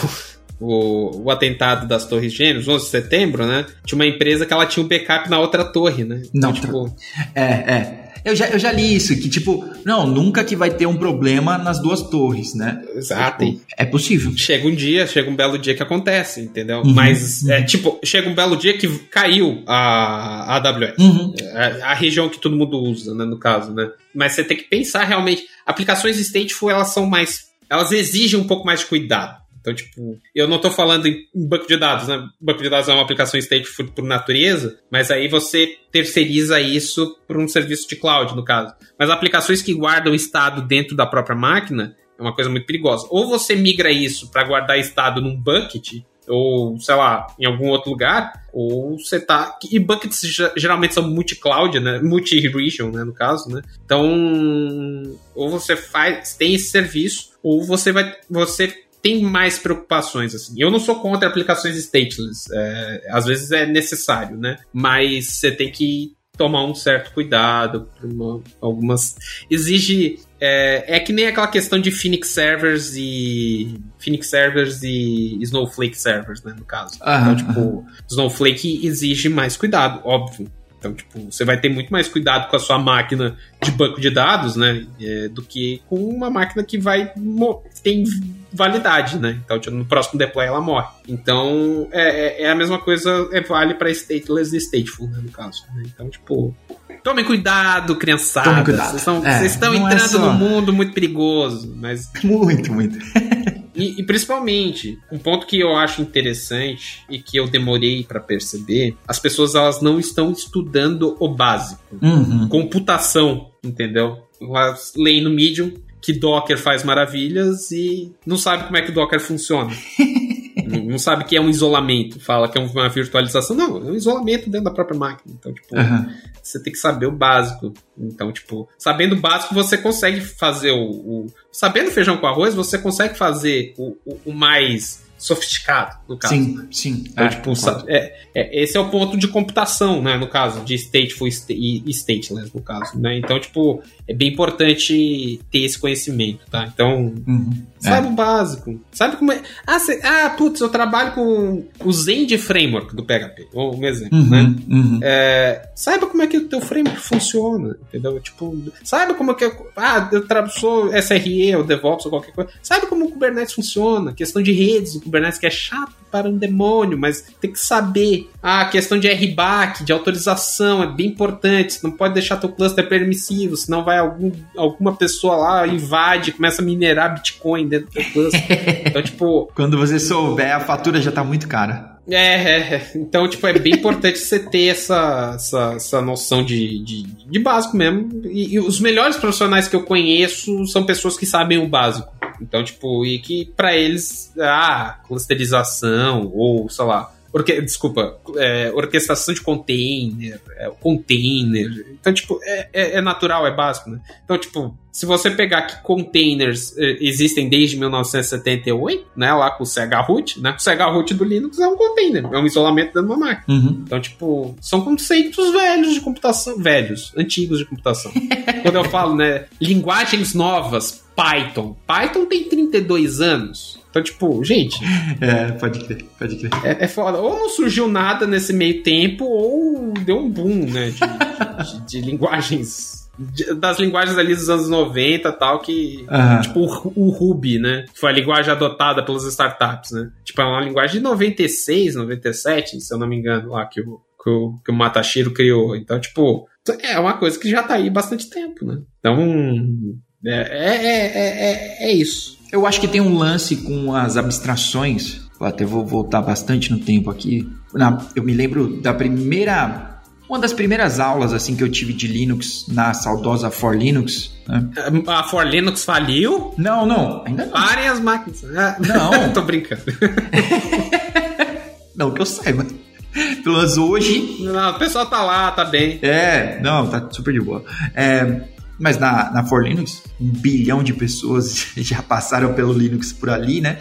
o, o atentado das Torres Gêmeas, 11 de setembro, né? Tinha uma empresa que ela tinha um backup na outra torre, né? Então, não, tipo... É, é. Eu já, eu já li isso, que tipo, não, nunca que vai ter um problema nas duas torres, né? Exato. Tipo, é possível. Chega um dia, chega um belo dia que acontece, entendeu? Uhum, Mas. É, tipo, chega um belo dia que caiu a, a AWS. Uhum. A, é, a, região que todo mundo usa, né, no caso, né? Mas você tem que pensar realmente, aplicações stateful, elas são mais... Elas exigem um pouco mais de cuidado. Então, tipo, eu não estou falando em banco de dados, né? Banco de dados é uma aplicação stateful por natureza, mas aí você terceiriza isso para um serviço de cloud, no caso. Mas aplicações que guardam estado dentro da própria máquina é uma coisa muito perigosa. Ou você migra isso para guardar estado num bucket, ou sei lá, em algum outro lugar, ou você tá. E buckets geralmente são multi-cloud, né? Multi-region, né? No caso, né? Então, ou você faz, tem esse serviço, ou você vai. Você tem mais preocupações, assim. Eu não sou contra aplicações stateless, é, às vezes é necessário, né? Mas você tem que tomar um certo cuidado, uma, algumas... Exige... É, é que nem aquela questão de Phoenix Servers e... Phoenix Servers e Snowflake Servers, né, no caso. Aham, então, tipo, aham. Snowflake exige mais cuidado, óbvio. Então, tipo, você vai ter muito mais cuidado com a sua máquina de banco de dados, né? É, do que com uma máquina que vai tem validade, né? Então, tipo, no próximo deploy ela morre. Então, é, é, é a mesma coisa, é, vale para stateless e stateful, né, no caso. Né? Então, tipo, Tomem cuidado, criançada. Tomem cuidado. Vocês, são, é, vocês estão é entrando é só... num mundo muito perigoso, mas. (laughs) Muito, muito. e, e, principalmente, um ponto que eu acho interessante e que eu demorei para perceber, as pessoas elas não estão estudando o básico. Uhum. Computação, entendeu? Elas leem no Medium que Docker faz maravilhas e não sabe como é que o Docker funciona. (laughs) não sabe que é um isolamento, fala que é uma virtualização. Não, é um isolamento dentro da própria máquina. Então, tipo, uhum. você tem que saber o básico. Então, tipo, sabendo o básico, você consegue fazer o. o sabendo feijão com arroz, você consegue fazer o, o, o mais sofisticado, no caso. Sim, sim. Então, é, tipo, é, é, esse é o ponto de computação, né, no caso, de stateful e stateless, no caso, né? Então, tipo, é bem importante ter esse conhecimento, tá? Então, uhum. sabe é. o básico. Sabe como é... Ah, cê... ah, putz, eu trabalho com o Zend Framework do PHP, ou um exemplo, uhum, né? Uhum. É, saiba como é que o teu framework funciona, entendeu? Tipo, saiba como é que... Eu... Ah, eu tra... sou SRE ou DevOps ou qualquer coisa. Saiba como o Kubernetes funciona, questão de redes, o Kubernetes que é chato para um demônio, mas tem que saber. Ah, a questão de RBAC, de autorização, é bem importante. Você não pode deixar teu cluster permissivo, senão vai algum, alguma pessoa lá, invade, começa a minerar Bitcoin dentro do teu cluster. (laughs) então, tipo... Quando você souber, a fatura já tá muito cara. É, é, é, então, tipo, é bem importante você ter essa, essa, essa noção de, de, de básico mesmo. E, e, os melhores profissionais que eu conheço são pessoas que sabem o básico. Então, tipo, e que para eles, ah, clusterização ou, sei lá, Orque, desculpa, é, orquestração de container, é, container. Então, tipo, é, é, é, natural, é básico, né? Então, tipo, se você pegar que containers é, existem desde 1978, né? Lá com o CH-root, né? O CH-root do Linux é um container, é um isolamento dentro de uma máquina. Uhum. Então, tipo, são conceitos velhos de computação, velhos, antigos de computação. (laughs) Quando eu falo, né, linguagens novas Python. Python tem 32 anos. Então, tipo, gente. É, pode crer, pode crer. É, é foda. Ou não surgiu nada nesse meio tempo, ou deu um boom, né? De, de, de linguagens das linguagens ali dos anos 90 tal, que. Uhum. Tipo o, o, Ruby, né? Foi a linguagem adotada pelas startups, né? Tipo, é uma linguagem de 96, 97, se eu não me engano, lá, que o, que o, que o Matashiro criou. Então, tipo, é uma coisa que já tá aí bastante tempo, né? Então. É, é, é, é, isso. Eu acho que tem um lance com as abstrações. Eu até vou voltar bastante no tempo aqui. eu me lembro da primeira uma das primeiras aulas assim que eu tive de Linux na saudosa For Linux. Né? A For Linux faliu? Não, não, ainda não. Parem as máquinas. Não. (laughs) Tô brincando. (laughs) não, que eu saiba. Pelo menos hoje. Não, o pessoal tá lá, tá bem. É, não, tá super de boa. É, mas na, na For Linux, um bilhão de pessoas (laughs) já passaram pelo Linux por ali, né?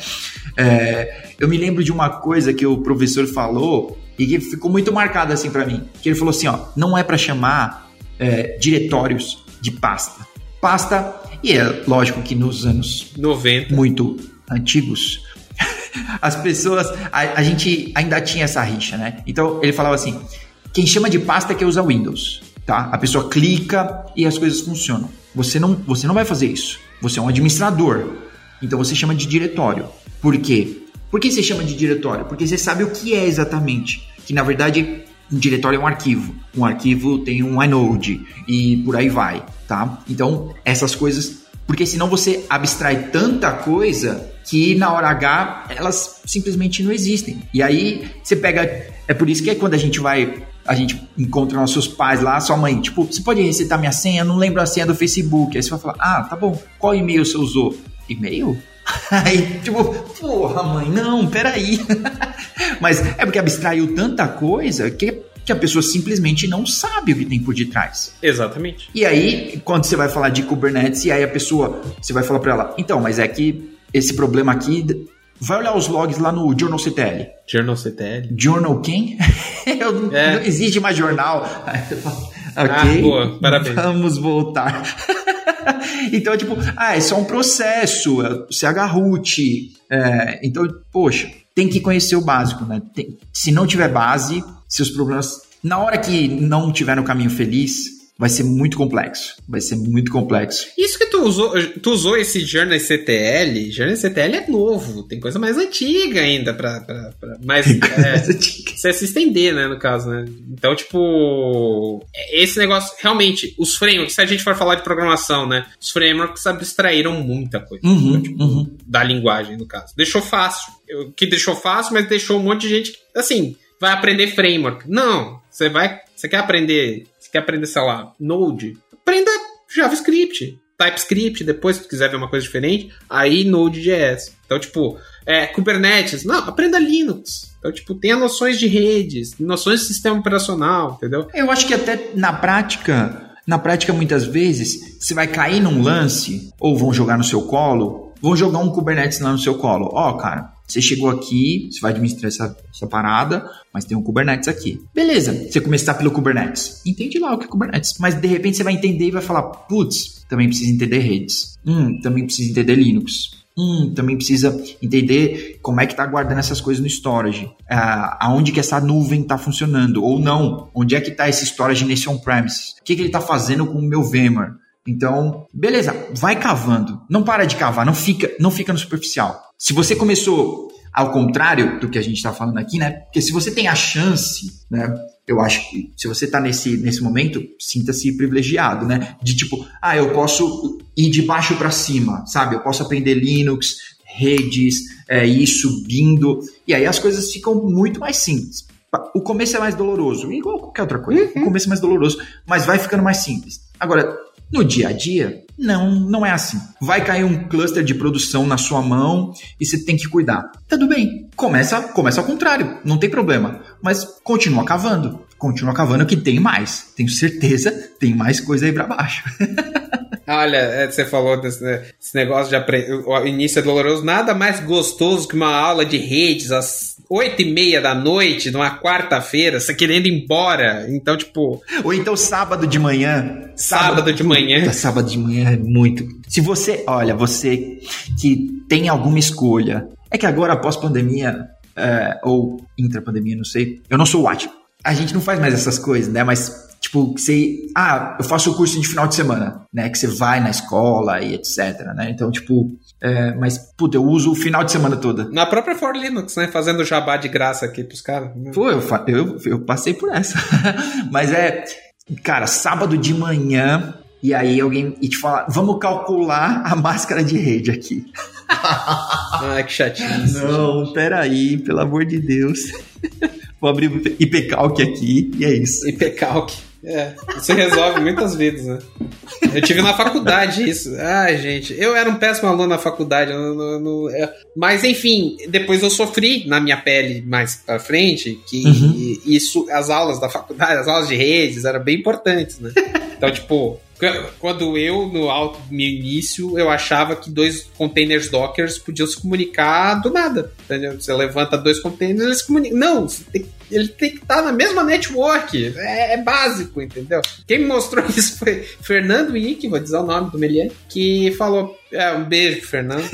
É, eu me lembro de uma coisa que o professor falou e que ficou muito marcado assim para mim. Que ele falou assim, ó, não é para chamar é, diretórios de pasta. Pasta, e é lógico que nos anos 90 muito antigos, (laughs) as pessoas, a, a, gente ainda tinha essa rixa, né? Então ele falava assim, quem chama de pasta é quem usa Windows, tá? A pessoa clica e as coisas funcionam. Você não, você não vai fazer isso. Você é um administrador. Então você chama de diretório. Por quê? Por que você chama de diretório? Porque você sabe o que é exatamente. Que na verdade um diretório é um arquivo. Um arquivo tem um inode e por aí vai, tá? Então, essas coisas. Porque senão você abstrai tanta coisa que na hora H elas simplesmente não existem. E aí você pega. É por isso que é quando a gente vai. A gente encontra nossos pais lá, sua mãe, tipo, você pode recitar minha senha? Eu não lembro a senha do Facebook. Aí você vai falar, ah, tá bom, qual e-mail você usou? E-mail? (laughs) Aí, tipo, porra, mãe, não, peraí. (laughs) Mas é porque abstraiu tanta coisa que, que a pessoa simplesmente não sabe o que tem por detrás. Exatamente. E aí, quando você vai falar de Kubernetes, e aí a pessoa, você vai falar para ela, então, mas é que esse problema aqui Vai olhar os logs lá no Journal CTL. Journal CTL? Journal quem? (laughs) é. Não existe mais jornal. ok. Ah, boa, parabéns. Vamos voltar. (laughs) então, é tipo, ah, é só um processo, é CH-root. É, então, poxa, tem que conhecer o básico, né? Tem, se não tiver base, seus problemas. Na hora que não tiver no caminho feliz, vai ser muito complexo. Vai ser muito complexo. Isso que tu usou, tu usou esse Journey CTL, Journey CTL é novo, tem coisa mais antiga ainda pra, pra, pra mais, é, se se estender, né, no caso, né? Então, tipo, esse negócio, realmente, os frameworks, se a gente for falar de programação, né, os frameworks abstraíram muita coisa, uhum, então, tipo, uhum. da linguagem, no caso. Deixou fácil, que deixou fácil, mas deixou um monte de gente, assim, vai aprender framework. Não, você vai, você quer aprender quer aprender, sei lá, Node, aprenda JavaScript, TypeScript, depois se tu quiser ver uma coisa diferente, aí Node.js. Então, tipo, é, Kubernetes, não, aprenda Linux. Então, tipo, tenha noções de redes, noções de sistema operacional, entendeu? Eu acho que até na prática, na prática, muitas vezes, você vai cair num lance, ou vão jogar no seu colo, vão jogar um Kubernetes lá no seu colo. Ó, oh, cara, você chegou aqui, você vai administrar essa, essa parada, mas tem um Kubernetes aqui. Beleza, você começar pelo Kubernetes. Entende lá o que é Kubernetes. Mas de repente você vai entender e vai falar: putz, também precisa entender redes. Hum, também precisa entender Linux. Hum, também precisa entender como é que está guardando essas coisas no storage, ah, aonde que essa nuvem está funcionando, ou não, onde é que está esse storage nesse on-premises, o que, que ele está fazendo com o meu VMware. Então, beleza, vai cavando, não para de cavar, não fica, não fica no superficial. Se você começou ao contrário do que a gente está falando aqui, né? Porque se você tem a chance, né? Eu acho que se você está nesse, nesse momento, sinta-se privilegiado, né? De tipo, ah, eu posso ir de baixo para cima, sabe? Eu posso aprender Linux, redes, é, ir subindo, e aí as coisas ficam muito mais simples. O começo é mais doloroso, igual qualquer outra coisa. Uhum. O começo é mais doloroso, mas vai ficando mais simples. Agora, no dia a dia, não, não é assim. Vai cair um cluster de produção na sua mão e você tem que cuidar. Tudo bem. Começa, começa ao contrário, não tem problema. Mas continua cavando. Continua cavando que tem mais. Tenho certeza, tem mais coisa aí para baixo. (laughs) Olha, é, você falou desse, negócio de aprender. O início é doloroso. Nada mais gostoso que uma aula de redes às oito e meia da noite, numa quarta-feira, você querendo ir embora. Então, tipo. Ou então sábado de manhã. Sábado, sábado de manhã. Puta, sábado de manhã é muito. Se você, olha, você que tem alguma escolha. É que agora, após pandemia, é, ou intra-pandemia, não sei. Eu não sou o A gente não faz mais essas coisas, né? Mas Tipo, você. Ah, eu faço o curso de final de semana, né? Que você vai na escola e etc, né? Então, tipo. É, mas, puta, eu uso o final de semana toda. Na própria For Linux, né? Fazendo jabá de graça aqui pros caras. Pô, eu, eu, eu passei por essa. (laughs) mas é. Cara, sábado de manhã, e aí alguém e te fala, vamos calcular a máscara de rede aqui. (laughs) ah, que chatinho. Não, peraí, pelo amor de Deus. (laughs) Vou abrir o IPCalc aqui e é isso. IPCalc. É, isso resolve muitas vidas, né? Eu tive na faculdade isso. Ai, gente, eu era um péssimo aluno na faculdade. No, no, no, é. Mas, enfim, depois eu sofri na minha pele mais pra frente que uhum. isso, as aulas da faculdade, as aulas de redes eram bem importantes, né? Então, tipo, quando eu, no alto meu início, eu achava que dois containers Dockers podiam se comunicar do nada. Entendeu? Você levanta dois containers, eles se comunicam. Não, tem, ele tem que estar na mesma network. É, é, básico, entendeu? Quem me mostrou (laughs) isso foi Fernando Ick, vou dizer o nome do Melier, que falou. É, um beijo, Fernando.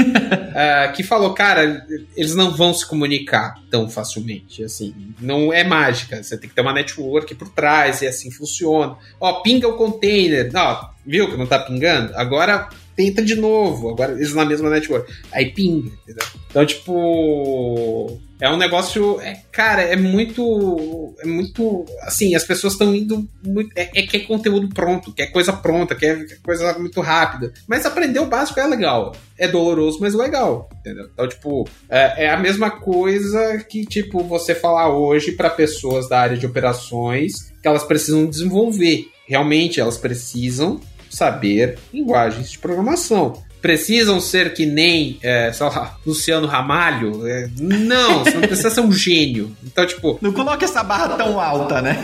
é, (laughs) que falou, cara, eles não vão se comunicar tão facilmente. Assim, não é mágica. Você tem que ter uma network por trás e assim funciona. Ó, pinga o container. Ó, viu que não tá pingando? Agora tenta de novo. Agora eles na mesma network. Aí pinga, entendeu? Então, tipo. É um negócio. É, cara, é muito. É muito. Assim, as pessoas estão indo. Muito, é, é quer conteúdo pronto, quer coisa pronta, quer, quer coisa muito rápida. Mas aprender o básico é legal. É doloroso, mas legal. Entendeu? Então, tipo, é, é a mesma coisa que, tipo, você falar hoje para pessoas da área de operações que elas precisam desenvolver. Realmente, elas precisam saber linguagens de programação. Precisam ser que nem, é, sei lá, Luciano Ramalho? É, não, você não precisa ser um gênio. Então, tipo. Não coloque essa barra tão alta, né?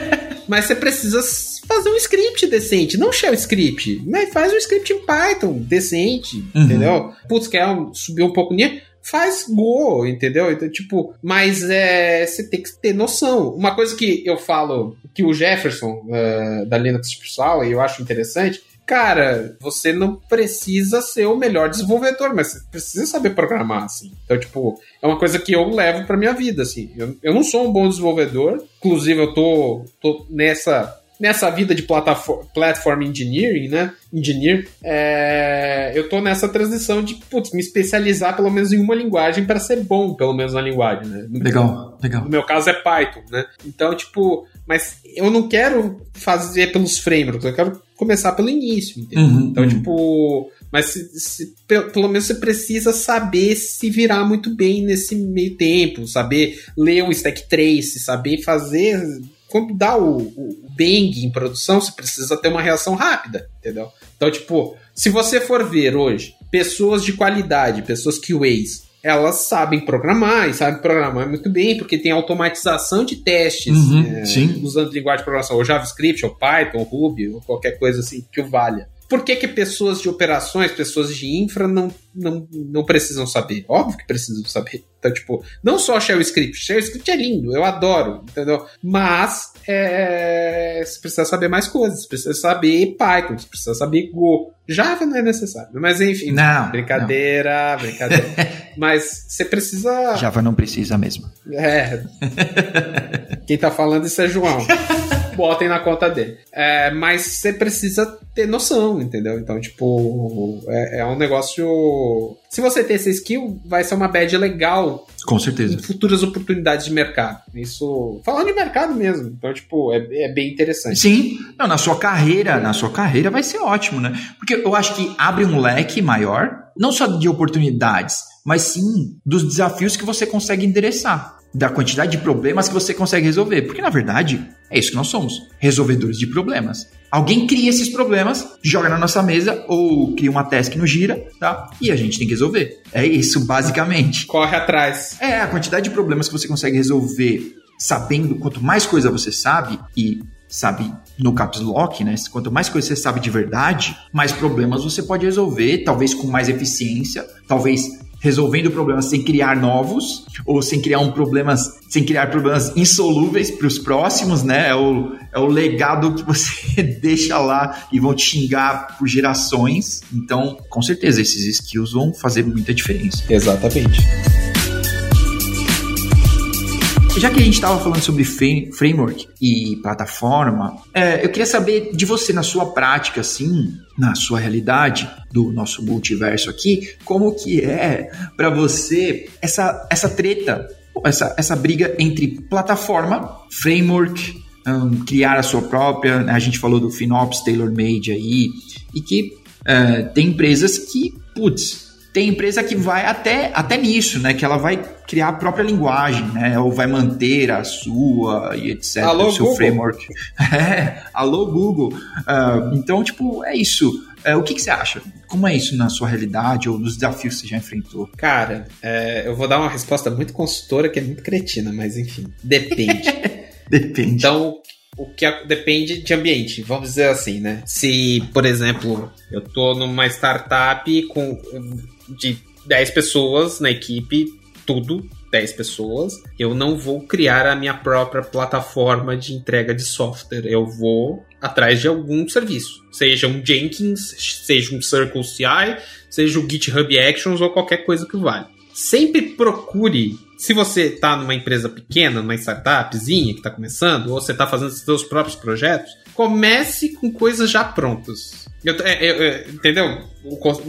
(laughs) mas você precisa fazer um script decente, não shell script, mas faz um script em Python decente, uhum. entendeu? Putz, quer subir um pouco nisso? Faz Go, entendeu? Então, tipo, mas é, você tem que ter noção. Uma coisa que eu falo, que o Jefferson, uh, da Linux Pessoal, e eu acho interessante, cara, você não precisa ser o melhor desenvolvedor, mas você precisa saber programar, assim. Então, tipo, é uma coisa que eu levo pra minha vida, assim. Eu, eu não sou um bom desenvolvedor, inclusive eu tô, tô nessa nessa vida de platform engineering, né? Engineer, é, eu tô nessa transição de putz, me especializar pelo menos em uma linguagem para ser bom, pelo menos na linguagem, né? Legal, legal. No meu caso é Python, né? Então, tipo, mas eu não quero fazer pelos frameworks, eu quero começar pelo início, entendeu? Uhum, então, uhum. tipo, mas se, se, pelo, menos você precisa saber se virar muito bem nesse meio tempo, saber ler o stack trace, saber fazer quando dá o, o, bang em produção, você precisa ter uma reação rápida, entendeu? Então, tipo, se você for ver hoje pessoas de qualidade, pessoas QAs, elas sabem programar e sabem programar muito bem, porque tem automatização de testes uhum, é, usando linguagem de programação, ou JavaScript, ou Python, ou Ruby, ou qualquer coisa assim que o valha. Por que, que pessoas de operações, pessoas de infra não, não, não precisam saber? Óbvio que precisam saber. Então, tipo, não só Shell Script. Shell Script é lindo, eu adoro, entendeu? Mas é, você precisa saber mais coisas. Você precisa saber Python, você precisa saber Go. Java não é necessário. Mas enfim, não, brincadeira, não. brincadeira. (laughs) mas você precisa. Java não precisa mesmo. É. (laughs) Quem tá falando isso é João. (laughs) botem na conta dele. É, mas você precisa ter noção, entendeu? Então, tipo, é, é, um negócio. Se você ter essa skill, vai ser uma badge legal. Com certeza. Em futuras oportunidades de mercado. Isso. Falando de mercado mesmo. Então, tipo, é, é bem interessante. Sim. Não, na sua carreira, na sua carreira vai ser ótimo, né? Porque eu acho que abre um leque maior, não só de oportunidades, mas sim dos desafios que você consegue endereçar da quantidade de problemas que você consegue resolver. Porque, na verdade, é isso que nós somos: resolvedores de problemas. Alguém cria esses problemas, joga na nossa mesa ou cria uma task no gira, tá? E a gente tem que resolver. É isso, basicamente. Corre atrás. É, a quantidade de problemas que você consegue resolver sabendo quanto mais coisa você sabe e sabe no caps lock, né? Quanto mais coisa você sabe de verdade, mais problemas você pode resolver, talvez com mais eficiência, talvez resolvendo problemas sem criar novos ou sem criar um problemas, sem criar problemas insolúveis para os próximos, né? É o, é o legado que você (laughs) deixa lá e vão te xingar por gerações. Então, com certeza, esses skills vão fazer muita diferença. Exatamente. Já que a gente estava falando sobre framework e plataforma, é, eu queria saber de você, na sua prática, assim, na sua realidade do nosso multiverso aqui, como que é para você essa, essa treta, essa, essa briga entre plataforma, framework, um, criar a sua própria, né? a gente falou do FinOps tailor-made aí, e que é, tem empresas que, putz, tem empresa que vai até, até nisso, né? Que ela vai criar a própria linguagem, né? Ou vai manter a sua e etc. Alô, o seu Google. framework. (laughs) É, alô, Google. Uh, então, tipo, é isso. Uh, o que, que, você acha? Como é isso na sua realidade ou nos desafios que você já enfrentou? Cara, é, eu vou dar uma resposta muito consultora, que é muito cretina, mas enfim, depende. (laughs) depende. Então, o que depende de ambiente, vamos dizer assim, né? Se, por exemplo, eu tô numa startup com de 10 pessoas na equipe, tudo 10 pessoas, eu não vou criar a minha própria plataforma de entrega de software. Eu vou atrás de algum serviço, seja um Jenkins, seja um Circle CI, seja o GitHub Actions ou qualquer coisa que vale. Sempre procure se você está numa empresa pequena, numa startupzinha que está começando, ou você está fazendo seus próprios projetos, comece com coisas já prontas. Eu, é, é, entendeu?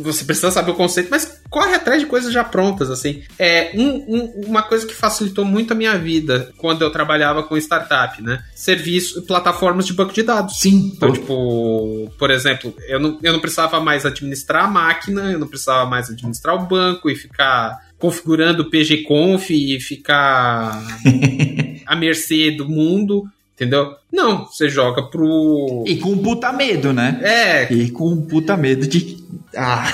Você precisa saber o conceito, mas corre atrás de coisas já prontas, assim. É um, um, uma coisa que facilitou muito a minha vida quando eu trabalhava com startup, né? Serviço, plataformas de banco de dados. Sim. Então, tipo, por exemplo, eu não, eu não precisava mais administrar a máquina, eu não precisava mais administrar o banco e ficar configurando o PGConf e ficar (laughs) à mercê do mundo. Entendeu? Não, você joga pro. E com puta medo, né? É. E com puta medo de. Ah.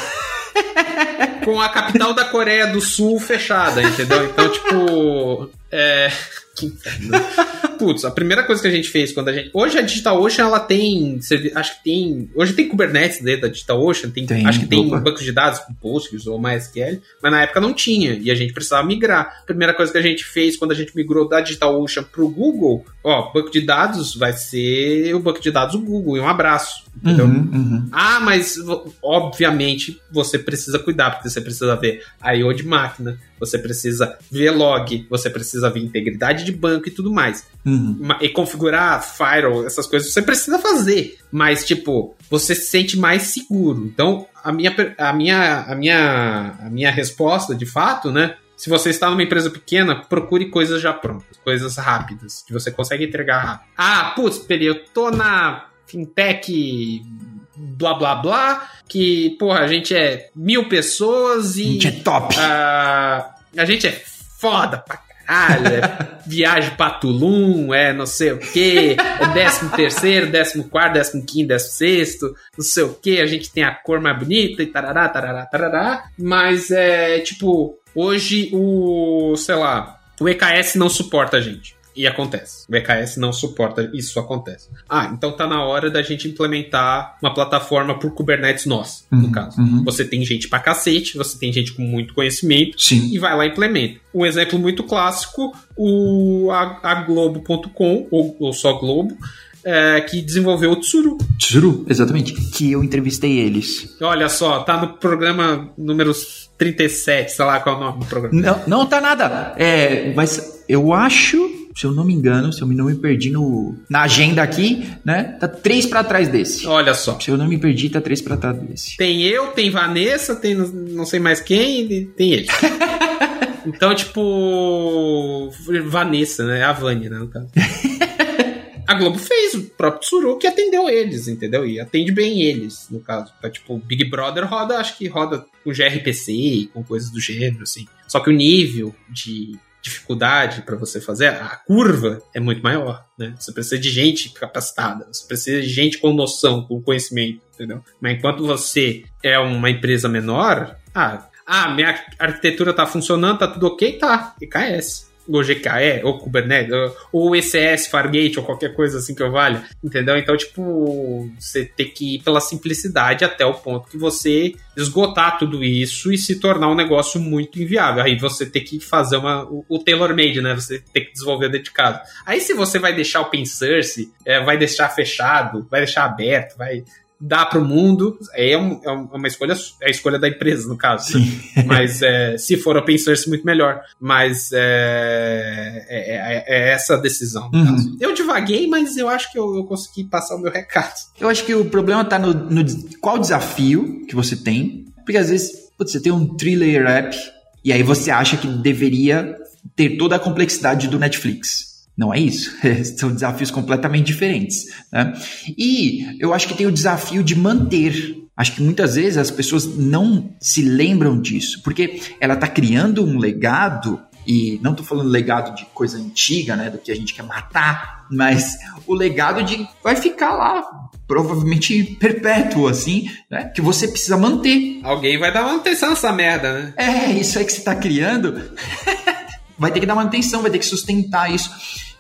com a capital da Coreia do Sul fechada, entendeu? Então, tipo. É. (laughs) Putz, a primeira coisa que a gente fez quando a gente. Hoje a DigitalOcean ela tem. Acho que tem. Hoje tem Kubernetes dentro da DigitalOcean. Tem, tem, acho que tem opa. bancos de dados com Postgres ou MySQL, mas na época não tinha. E a gente precisava migrar. A primeira coisa que a gente fez quando a gente migrou da DigitalOcean pro Google, ó, banco de dados vai ser o banco de dados do Google. E um abraço. Entendeu? Uhum, uhum. Ah, mas obviamente você precisa cuidar, porque você precisa ver IO de máquina, você precisa ver log, você precisa ver integridade de banco e tudo mais. Uhum. E configurar firewall, essas coisas você precisa fazer. Mas, tipo, você se sente mais seguro. Então, a minha, a minha, a minha, a minha resposta, de fato, né? Se você está numa empresa pequena, procure coisas já prontas, coisas rápidas, que você consegue entregar rápido. Ah, putz, peraí, eu tô na fintech blá blá blá, que, porra, a gente é mil pessoas e. A gente é top! A, a gente é foda pra caralho, é viagem pra Tulum, é não sei o que, é décimo terceiro, décimo quarto, décimo quinto, décimo sexto, não sei o que, a gente tem a cor mais bonita e tarará, tarará, tarará, mas é tipo, hoje o, sei lá, o EKS não suporta a gente. E acontece. O EKS não suporta isso acontece. Ah, então tá na hora da gente implementar uma plataforma por Kubernetes nossa, uhum, no caso. Uhum. Você tem gente pra cacete, você tem gente com muito conhecimento Sim. e vai lá e implementa. Um exemplo muito clássico, o a, a Globo.com, ou, ou só Globo, é, que desenvolveu o Tsuru. Tsuru, exatamente. Que eu entrevistei eles. Olha só, tá no programa número 37, sei lá qual é o nome do programa. Não, não tá nada. É, mas eu acho se eu não me engano, se eu não me perdi no, na agenda aqui, né? Tá três para trás desse. Olha só. Se eu não me perdi, tá três para trás desse. Tem eu, tem Vanessa, tem não sei mais quem, e tem ele. (laughs) então, tipo. Vanessa, né? A Vânia, né? (laughs) A Globo fez o próprio que atendeu eles, entendeu? E atende bem eles, no caso. Então, tipo, Big Brother roda, acho que roda com gRPC com coisas do gênero, assim. Só que o nível de dificuldade para você fazer, a curva é muito maior, né? Você precisa de gente capacitada, você precisa de gente com noção, com conhecimento, entendeu? Mas enquanto você é uma empresa menor, ah, ah minha arquitetura tá funcionando, tá tudo ok, tá, EKS. GKE, ou Kubernetes, ou ECS, Fargate, ou qualquer coisa assim que eu valha, entendeu? Então, tipo, você tem que ir pela simplicidade até o ponto que você esgotar tudo isso e se tornar um negócio muito inviável. Aí você tem que fazer uma, o, o tailor-made, né? Você tem que desenvolver dedicado. Aí se você vai deixar o open source, é, vai deixar fechado, vai deixar aberto, vai dá para o mundo, é, é, um, é, uma escolha, é a escolha da empresa, no caso. Sim. (laughs) Mas é, se for open source, muito melhor. Mas é, é, é, é essa a decisão, no uhum. caso. Eu divaguei, mas eu acho que eu, eu, consegui passar o meu recado. Eu acho que o problema está no, no qual desafio que você tem, porque às vezes putz, você tem um three-layer app e aí você acha que deveria ter toda a complexidade do Netflix. Não é isso. (laughs) São desafios completamente diferentes. Né? E eu acho que tem o desafio de manter. Acho que muitas vezes as pessoas não se lembram disso, porque ela está criando um legado, e não estou falando legado de coisa antiga, né, do que a gente quer matar, mas o legado de vai ficar lá, provavelmente perpétuo, assim, né, que você precisa manter. Alguém vai dar manutenção nessa merda, né? É, isso aí que você está criando. (laughs) vai ter que dar manutenção, vai ter que sustentar isso.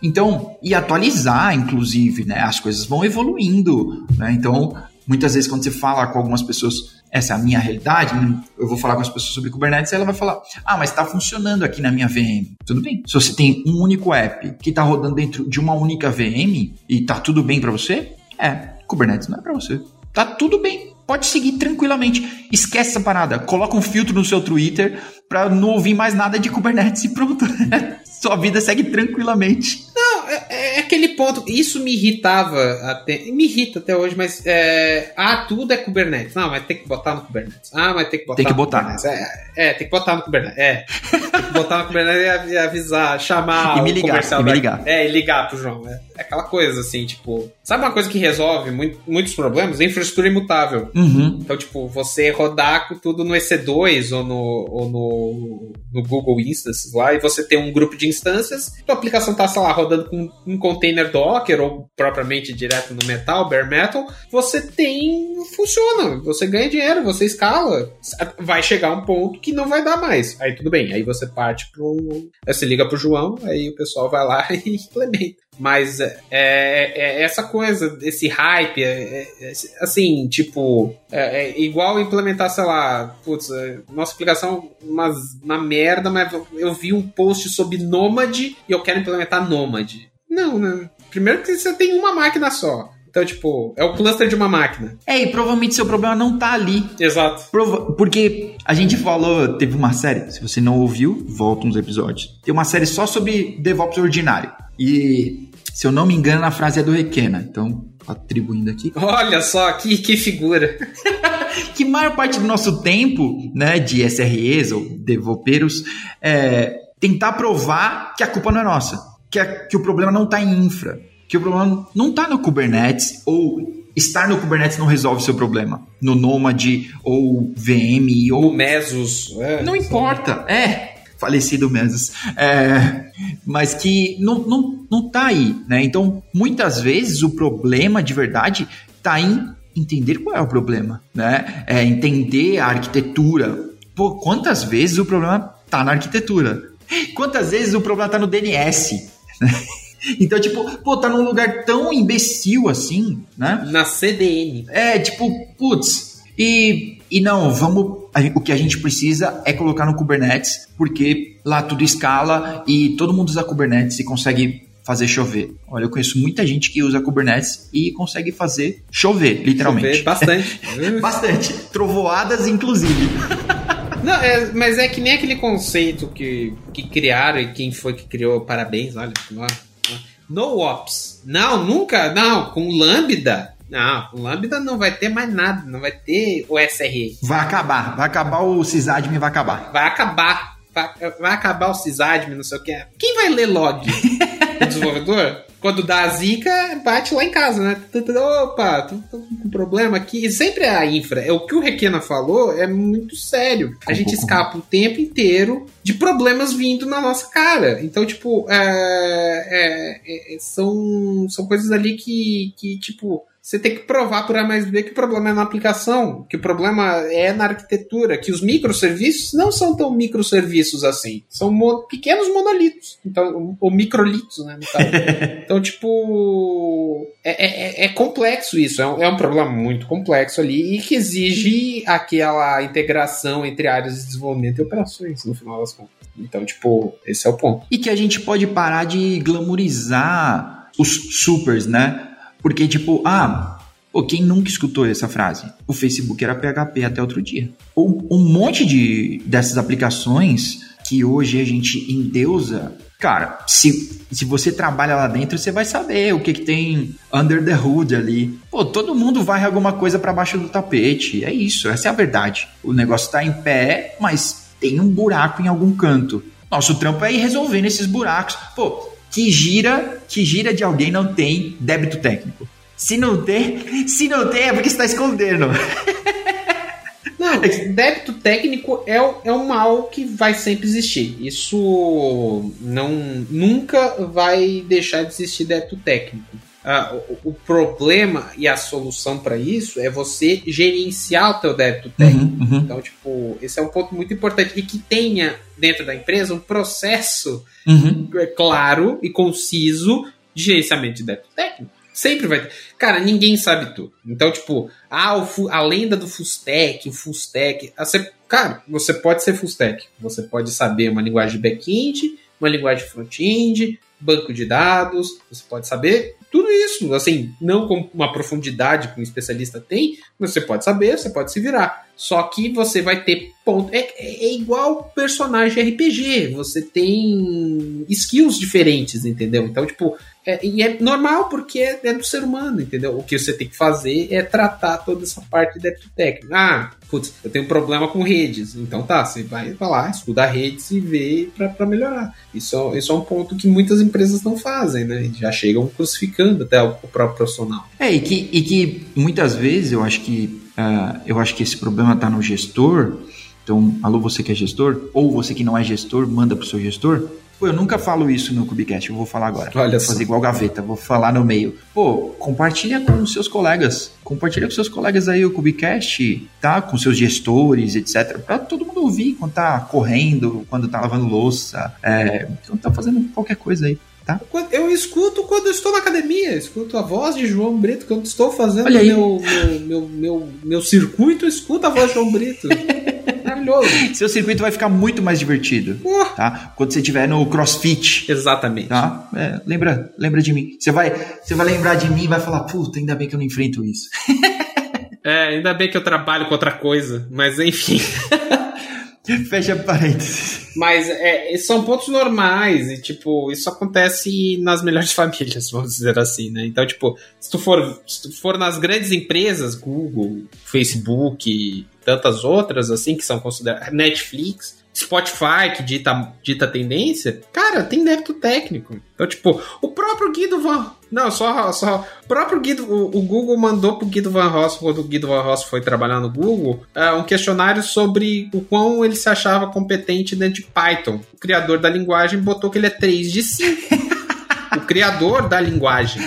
Então, e atualizar, inclusive, né? As coisas vão evoluindo, né? Então, muitas vezes quando você fala com algumas pessoas, essa é a minha realidade, né? eu vou falar com as pessoas sobre Kubernetes, ela vai falar, ah, mas está funcionando aqui na minha VM. Tudo bem. Se você tem um único app que está rodando dentro de uma única VM e está tudo bem para você, é, Kubernetes não é para você. Tá tudo bem. Pode seguir tranquilamente. Esquece essa parada. Coloca um filtro no seu Twitter para não ouvir mais nada de Kubernetes e pronto. (laughs) Sua vida segue tranquilamente. Não, é, é, aquele ponto. Isso me irritava até. Me irrita até hoje, mas. É, ah, tudo é Kubernetes. Não, mas tem que botar no Kubernetes. Ah, mas tem que botar. Tem que botar. É, é, tem que botar no Kubernetes. É. tem que botar no Kubernetes e avisar, chamar. e me ligar. E me ligar. É, e ligar pro João. É, é, aquela coisa assim, tipo. Sabe uma coisa que resolve muito, muitos problemas? infraestrutura imutável. Uhum. Então, tipo, você rodar com tudo no EC2 ou no, ou no, no Google Instances lá e você tem um grupo de instâncias, a aplicação tá, sei lá, rodando com um container Docker ou propriamente direto no Metal, Bare Metal, você tem. funciona, você ganha dinheiro, você escala. Vai chegar um ponto que não vai dar mais. Aí tudo bem, aí você parte pro. Aí você liga pro João, aí o pessoal vai lá (laughs) e implementa. Mas é, é, é, essa coisa, esse hype, é, é, é assim, tipo, é, é, igual implementar, sei lá, putz, nossa aplicação uma, uma merda, mas eu vi um post sobre Nômade e eu quero implementar Nômade. Não, né? Primeiro que você tem uma máquina só. Então, tipo, é o cluster de uma máquina. É, e provavelmente seu problema não tá ali. Exato. Prova porque a gente falou, teve uma série, se você não ouviu, volta uns episódios. Tem uma série só sobre DevOps ordinário. E, se eu não me engano, a frase é do Requena. Então, atribuindo aqui. Olha só, que, que figura. (laughs) que maior parte do nosso tempo, né, de SREs ou developers, é tentar provar que a culpa não é nossa. Que, a, que o problema não está em infra. Que o problema não está no Kubernetes ou estar no Kubernetes não resolve o seu problema. No Nomad ou VM ou. No Mesos. É, não importa. É falecido Mesos, é, mas que não, não, não tá aí, né? Então, muitas vezes o problema de verdade tá em entender qual é o problema, né? É entender a arquitetura. Pô, quantas vezes o problema tá na arquitetura? Quantas vezes o problema tá no DNS? (laughs) Então, tipo, pô, tá num lugar tão imbecil assim, né? Na CDN. É, tipo, putz, e, e não, vamos. o que a gente precisa é colocar no Kubernetes, porque lá tudo escala e todo mundo usa Kubernetes e consegue fazer chover. Olha, eu conheço muita gente que usa Kubernetes e consegue fazer chover, literalmente. Chover bastante. (laughs) bastante. Trovoadas, inclusive. (laughs) Não, é, mas é que nem aquele conceito que, que criaram e quem foi que criou, parabéns, olha. No ops. Não, nunca, não, com Lambda não, o Lambda não vai ter mais nada, não vai ter o SRE. Vai acabar, vai acabar o sysadmin, vai acabar. Vai acabar, vai, vai acabar o sysadmin, não sei o que. Quem vai ler log? (laughs) o desenvolvedor? Quando dá a zica, bate lá em casa, né? Opa, tô, com problema aqui. E sempre é a infra. É o que o Requena falou é muito sério. A gente escapa o tempo inteiro de problemas vindo na nossa cara. Então, tipo, é, é, é, são, são coisas ali que, que, tipo, você tem que provar por A mais B que o problema é na aplicação, que o problema é na arquitetura, que os microserviços não são tão microserviços assim. São mo pequenos monolitos. Então, ou microlitos, né? (laughs) então, tipo. É, é, é complexo isso. É um, é um, problema muito complexo ali e que exige aquela integração entre áreas de desenvolvimento e operações, no final das contas. Então, tipo, esse é o ponto. E que a gente pode parar de glamorizar os supers, né? Porque, tipo, ah, pô, quem nunca escutou essa frase? O Facebook era PHP até outro dia. Um, um monte de, dessas aplicações que hoje a gente endeusa cara, se, se você trabalha lá dentro, você vai saber o que, que tem under the hood ali. Pô, todo mundo vai alguma coisa para baixo do tapete. É isso, essa é a verdade. O negócio tá em pé, mas tem um buraco em algum canto. Nosso trampo é ir resolvendo esses buracos. Pô, que gira, que gira de alguém não tem débito técnico. Se não tem, (laughs) se não tem é porque está escondendo. (laughs) Não, débito técnico é, é um mal que vai sempre existir. Isso não nunca vai deixar de existir débito técnico. Ah, o, o, problema e a solução para isso é você gerenciar o teu débito uhum, técnico. Uhum, uhum. Então, tipo, esse é um ponto muito importante. E que tenha dentro da empresa um processo uhum. claro e conciso de gerenciamento de débito técnico. Sempre vai ter. Cara, ninguém sabe tudo. Então, tipo, ah, o, a lenda do Fustec, o Fustec. Você, cara, você pode ser Fustec. Você pode saber uma linguagem back-end, uma linguagem front-end, banco de dados. Você pode saber tudo isso, assim, não com uma profundidade que um especialista tem, mas você pode saber, você pode se virar. Só que você vai ter ponto. É, é, é igual personagem RPG. Você tem skills diferentes, entendeu? Então, tipo, é, e é normal porque é, é, do ser humano, entendeu? O que você tem que fazer é tratar toda essa parte de débito técnico. Ah, putz, eu tenho um problema com redes. Então tá, você vai lá, estuda redes e vê para melhorar. Isso, isso é um ponto que muitas empresas não fazem, né? Já chegam crucificando até o, o próprio profissional. É, e que, e que muitas vezes eu acho que uh, eu acho que esse problema tá no gestor. Então, alô, você que é gestor, ou você que não é gestor, manda pro seu gestor Pô, eu nunca falo isso no Cubicast, eu vou falar agora. Olha vou fazer igual gaveta, vou falar no meio. Pô, compartilha com os seus colegas. Compartilha com seus colegas aí o Cubicast, tá? Com seus gestores, etc. Pra todo mundo ouvir quando tá correndo, quando tá lavando louça, é, quando tá fazendo qualquer coisa aí. Tá? Eu escuto quando eu estou na academia, escuto a voz de João Brito, quando estou fazendo meu, meu, meu, meu, meu circuito, eu escuto a voz de João Brito. (laughs) Maravilhoso. Seu circuito vai ficar muito mais divertido. Uh. Tá? Quando você estiver no crossfit. Exatamente. Tá? É, lembra, lembra de mim. Você vai, você vai lembrar de mim e vai falar, puta, ainda bem que eu não enfrento isso. (laughs) é, ainda bem que eu trabalho com outra coisa, mas enfim. (laughs) (laughs) Fecha parênteses. Mas é, são pontos normais e, tipo, isso acontece nas melhores (laughs) famílias, vamos dizer assim, né? Então, tipo, se tu for, se tu for nas grandes empresas, Google, Facebook, tantas outras, assim, que são consideradas. Netflix, Spotify, que dita, dita tendência, cara, tem débito técnico. Então, tipo, o próprio Guido Van. Não, só. só o próprio Guido. O, o Google mandou pro Guido Van Ross, quando o Guido Van Ross foi trabalhar no Google, uh, um questionário sobre o quão ele se achava competente dentro de Python. O criador da linguagem botou que ele é 3 de 5. o criador da linguagem.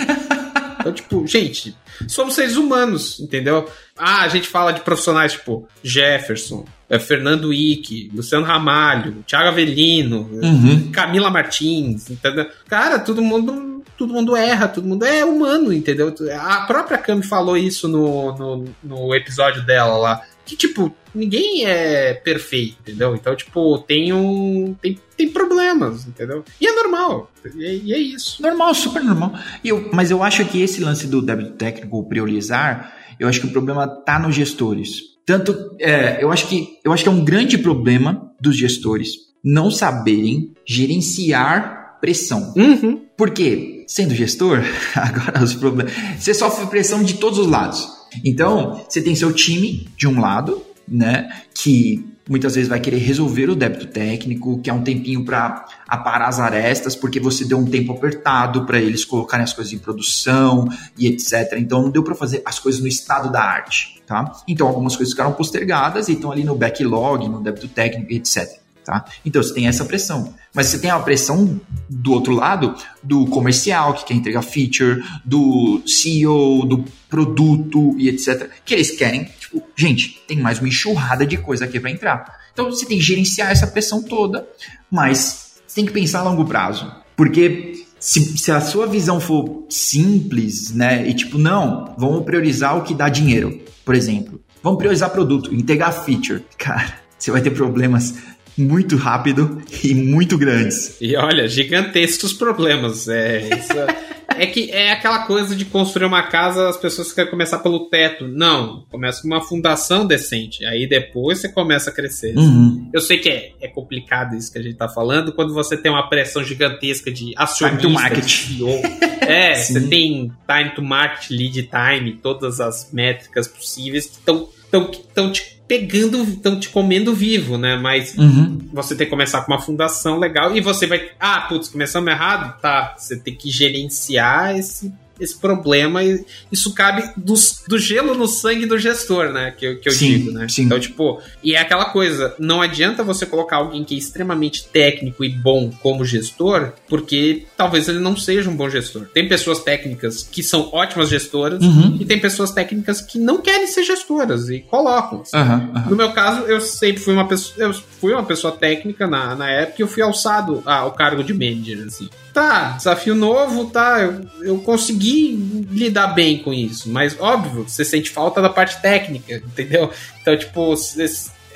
Então, tipo, gente, somos seres humanos, entendeu? Ah, a gente fala de profissionais tipo Jefferson, é, Fernando Ike, Luciano Ramalho, Thiago Avelino, uhum. Camila Martins, entendeu? Cara, todo mundo todo mundo erra, todo mundo é humano, entendeu? A própria Cami falou isso no, no, no episódio dela lá. Que, tipo, ninguém é perfeito, entendeu? Então, tipo, tem um. Tem, tem problemas, entendeu? E é normal. E, é isso. Normal, super normal. E eu, mas eu acho que esse lance do débito técnico priorizar, eu acho que o problema tá nos gestores. Tanto, é, eu acho que eu acho que é um grande problema dos gestores não saberem gerenciar pressão. Uhum. Porque, sendo gestor, (laughs) agora os problemas. Você sofre pressão de todos os lados. Então, você tem seu time de um lado, né? Que muitas vezes vai querer resolver o débito técnico, que é um tempinho para aparar as arestas, porque você deu um tempo apertado para eles colocarem as coisas em produção e etc. Então não deu para fazer as coisas no estado da arte, tá? Então algumas coisas ficaram postergadas e estão ali no backlog, no débito técnico etc. tá? Então você tem essa pressão. Mas você tem a pressão do outro lado, do comercial, que quer entregar feature, do CEO, do produto e etc. Que eles querem, tipo, gente, tem mais uma enxurrada de coisa aqui para entrar. Então você tem que gerenciar essa pressão toda, mas você tem que pensar a longo prazo. Porque se, se, a sua visão for simples, né? E tipo, não, vamos priorizar o que dá dinheiro, por exemplo. Vamos priorizar produto, entregar feature. Cara, você vai ter problemas muito rápido e muito grandes. E olha, gigantescos problemas. É, isso, (laughs) é que é aquela coisa de construir uma casa, as pessoas querem começar pelo teto. Não, começa com uma fundação decente. Aí depois você começa a crescer. Uhum. Eu sei que é, é complicado isso que a gente tá falando, quando você tem uma pressão gigantesca de acionista, time to market. (laughs) É, você tem time to market, lead time, todas as métricas possíveis que estão te pegando, estão te comendo vivo, né? Mas uhum. você tem que começar com uma fundação legal e você vai. Ah, putz, começamos errado? Tá. Você tem que gerenciar esse esse problema e isso cabe do, do gelo no sangue do gestor, né? Que, que eu sim, digo, né? Sim. Então, tipo, e é aquela coisa, não adianta você colocar alguém que é extremamente técnico e bom como gestor, porque talvez ele não seja um bom gestor. Tem pessoas técnicas que são ótimas gestoras uhum. e tem pessoas técnicas que não querem ser gestoras e colocam. Assim. Uhum, uhum. No meu caso, eu sempre fui uma pessoa, eu fui uma pessoa técnica na, na época e eu fui alçado ao cargo de manager, assim tá, desafio novo, tá, eu, eu consegui lidar bem com isso, mas óbvio, você sente falta da parte técnica, (laughs) entendeu? Então, tipo,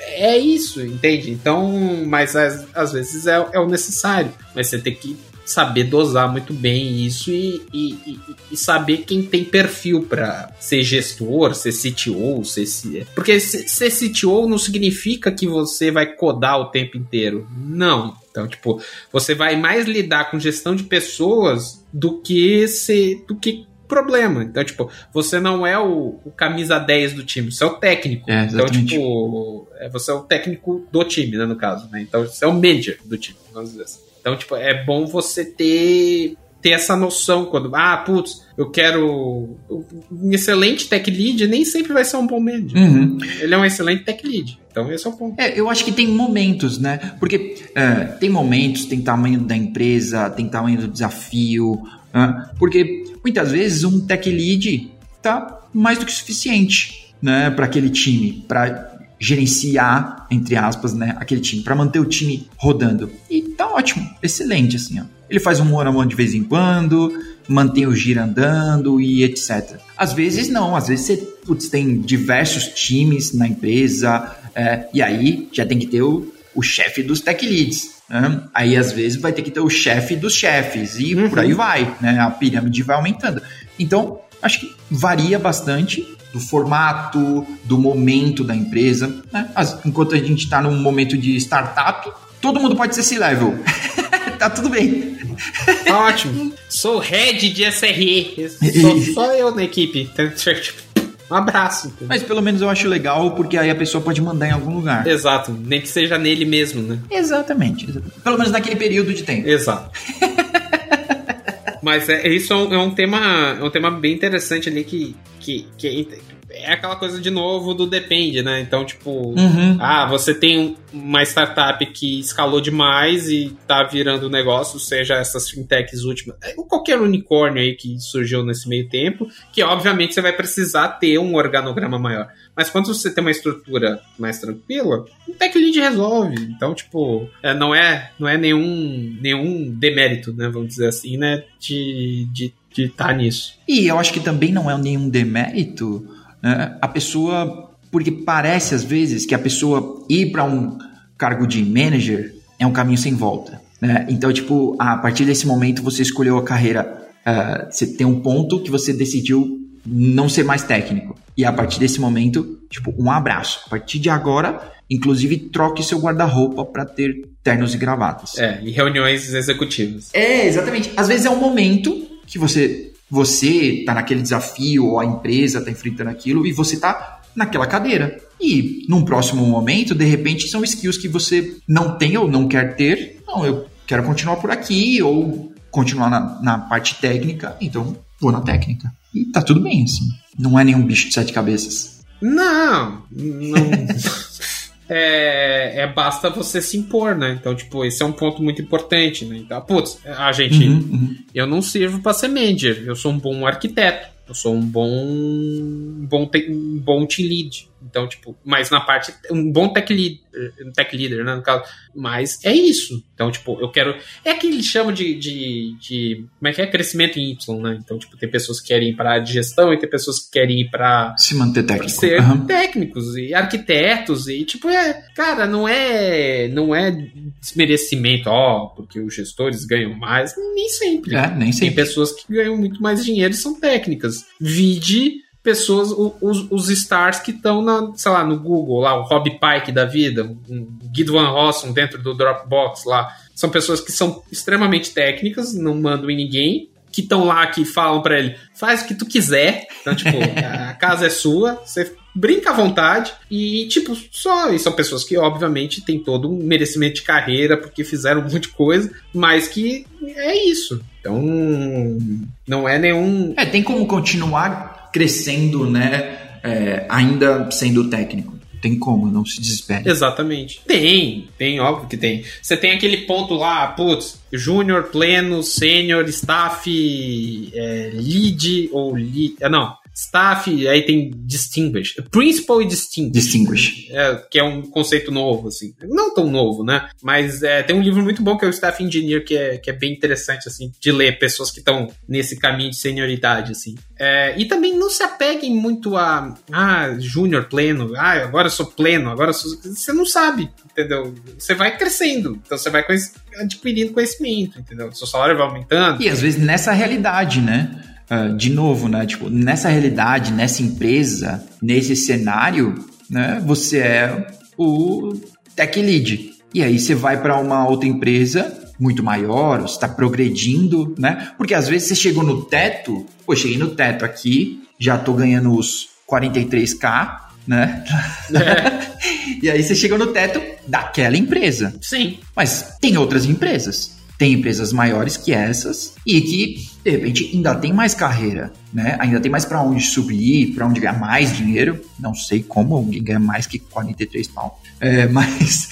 é isso, entende? Então, mas às, às vezes é, é o necessário, mas você tem que saber dosar muito bem isso e, e, e saber quem tem perfil para ser gestor, ser CTO, ser. Porque ser CTO não significa que você vai codar o tempo inteiro. Não. Então, tipo, você vai mais lidar com gestão de pessoas do que ser. do que problema. Então, tipo, você não é o, o camisa 10 do time, você é o técnico. É, então, tipo, é, você é o técnico do time, né, no caso, né? Então, você é o manager do time, vamos dizer assim. Então, tipo, é bom você ter ter essa noção quando, ah, putz, eu quero um excelente tech lead, nem sempre vai ser um bom manager. Uhum. Ele é um excelente tech lead. Então esse é o ponto. É, eu acho que tem momentos, né? Porque é, tem momentos, tem tamanho da empresa, tem tamanho do desafio. Né? Porque muitas vezes um tech lead tá mais do que suficiente, né, para aquele time, para gerenciar, entre aspas, né, aquele time, para manter o time rodando. E tá ótimo, excelente, assim, ó. Ele faz um one on de vez em quando, mantém o giro andando e etc. Às vezes não, às vezes você putz, tem diversos times na empresa, é, e aí já tem que ter o, o chefe dos tech leads. Né? Aí às vezes vai ter que ter o chefe dos chefes, e uhum. por aí vai, né? A pirâmide vai aumentando. Então, acho que varia bastante do formato, do momento da empresa. Né? Enquanto a gente está num momento de startup, todo mundo pode ser C-level. (laughs) tá tudo bem. Ótimo. (laughs) Sou head de SRE. Sou (laughs) só eu na equipe. Um abraço. Mas pelo menos eu acho legal, porque aí a pessoa pode mandar em algum lugar. Exato, nem que seja nele mesmo, né? Exatamente. Pelo menos naquele período de tempo. Exato. Mas é, isso é um, é um, tema, é um tema bem interessante ali que, que, que é aquela coisa de novo do depende, né? Então, tipo, uhum. ah, você tem uma startup que escalou demais e tá virando negócio, seja essas fintechs últimas, é, ou qualquer unicórnio aí que surgiu nesse meio tempo, que obviamente você vai precisar ter um organograma maior. Mas quando você tem uma estrutura mais tranquila, o tech lead resolve. Então, tipo, é, não é não é nenhum, nenhum demérito, né? Vamos dizer assim, né? De estar de, de tá nisso. E eu acho que também não é nenhum demérito né? a pessoa. Porque parece às vezes que a pessoa ir para um cargo de manager é um caminho sem volta. Né? Então, tipo, a partir desse momento você escolheu a carreira. Uh, você tem um ponto que você decidiu não ser mais técnico. E a partir desse momento, tipo, um abraço. A partir de agora, inclusive, troque seu guarda-roupa para ter ternos e gravatas. É, e reuniões executivas. É, exatamente. Às vezes é um momento que você você está naquele desafio, ou a empresa está enfrentando aquilo, e você está naquela cadeira. E num próximo momento, de repente, são skills que você não tem ou não quer ter. Não, eu quero continuar por aqui, ou continuar na, na parte técnica, então vou na técnica. E tá tudo bem, assim. Não é nenhum bicho de sete cabeças. Não, não. (laughs) é, é, basta você se impor, né? Então, tipo, esse é um ponto muito importante, né? Então, putz, a gente, uhum, uhum. eu não sirvo para ser manager, eu sou um bom arquiteto, eu sou um bom, bom, um bom team lead. Então, tipo, mas na parte. Um bom tech, lead, tech leader, né? No caso. Mas é isso. Então, tipo, eu quero. É que eles chamam de, de, de. Como é que é? Crescimento em Y, né? Então, tipo, tem pessoas que querem ir pra gestão e tem pessoas que querem ir pra. Se manter técnico. ser uhum. técnicos e arquitetos. E, tipo, é. Cara, não é. Não é desmerecimento, ó, porque os gestores ganham mais. Nem sempre. É, nem sempre. Tem pessoas que ganham muito mais dinheiro e são técnicas. Vide pessoas, os, os stars que estão na, sei lá, no Google, lá, o Rob Pike da vida, um Guido Van Rossum dentro do Dropbox lá. São pessoas que são extremamente técnicas, não mandam em ninguém, que estão lá, que falam para ele, faz o que tu quiser. Então, tipo, (laughs) a casa é sua, você brinca à vontade e, tipo, só. E são pessoas que, obviamente, têm todo um merecimento de carreira porque fizeram um monte de coisa, mas que é isso. Então, não é nenhum. É, tem como continuar crescendo, né? É, ainda sendo técnico. Tem como, não se desespere. Exatamente. Tem, tem, óbvio que tem. Você tem aquele ponto lá, putz, júnior, pleno, sênior, staff, é, lead ou lead. Não, Staff, aí tem Distinguish. Principal e Distinguish. Distinguish. É, que é um conceito novo, assim. Não tão novo, né? Mas é, tem um livro muito bom que é o Staff Engineer, que é, que é bem interessante, assim, de ler pessoas que estão nesse caminho de senioridade, assim. É, e também não se apeguem muito a, ah, júnior pleno, ah, agora eu sou pleno, agora sou... Você não sabe, entendeu? Você vai crescendo, então você vai adquirindo conhecimento, entendeu? Seu salário vai aumentando. E às vezes nessa realidade, né? Uh, de novo, né? Tipo, nessa realidade, nessa empresa, nesse cenário, né? Você é o tech lead. E aí você vai para uma outra empresa muito maior, você está progredindo, né? Porque às vezes você chegou no teto, pô, cheguei no teto aqui, já tô ganhando os 43k, né? É. (laughs) e aí você chega no teto daquela empresa. Sim. Mas tem outras empresas. Tem empresas maiores que essas e que, de repente, ainda tem mais carreira, né? Ainda tem mais para onde subir, para onde ganhar mais dinheiro. Não sei como alguém ganha mais que 43 pau, é, (laughs) mas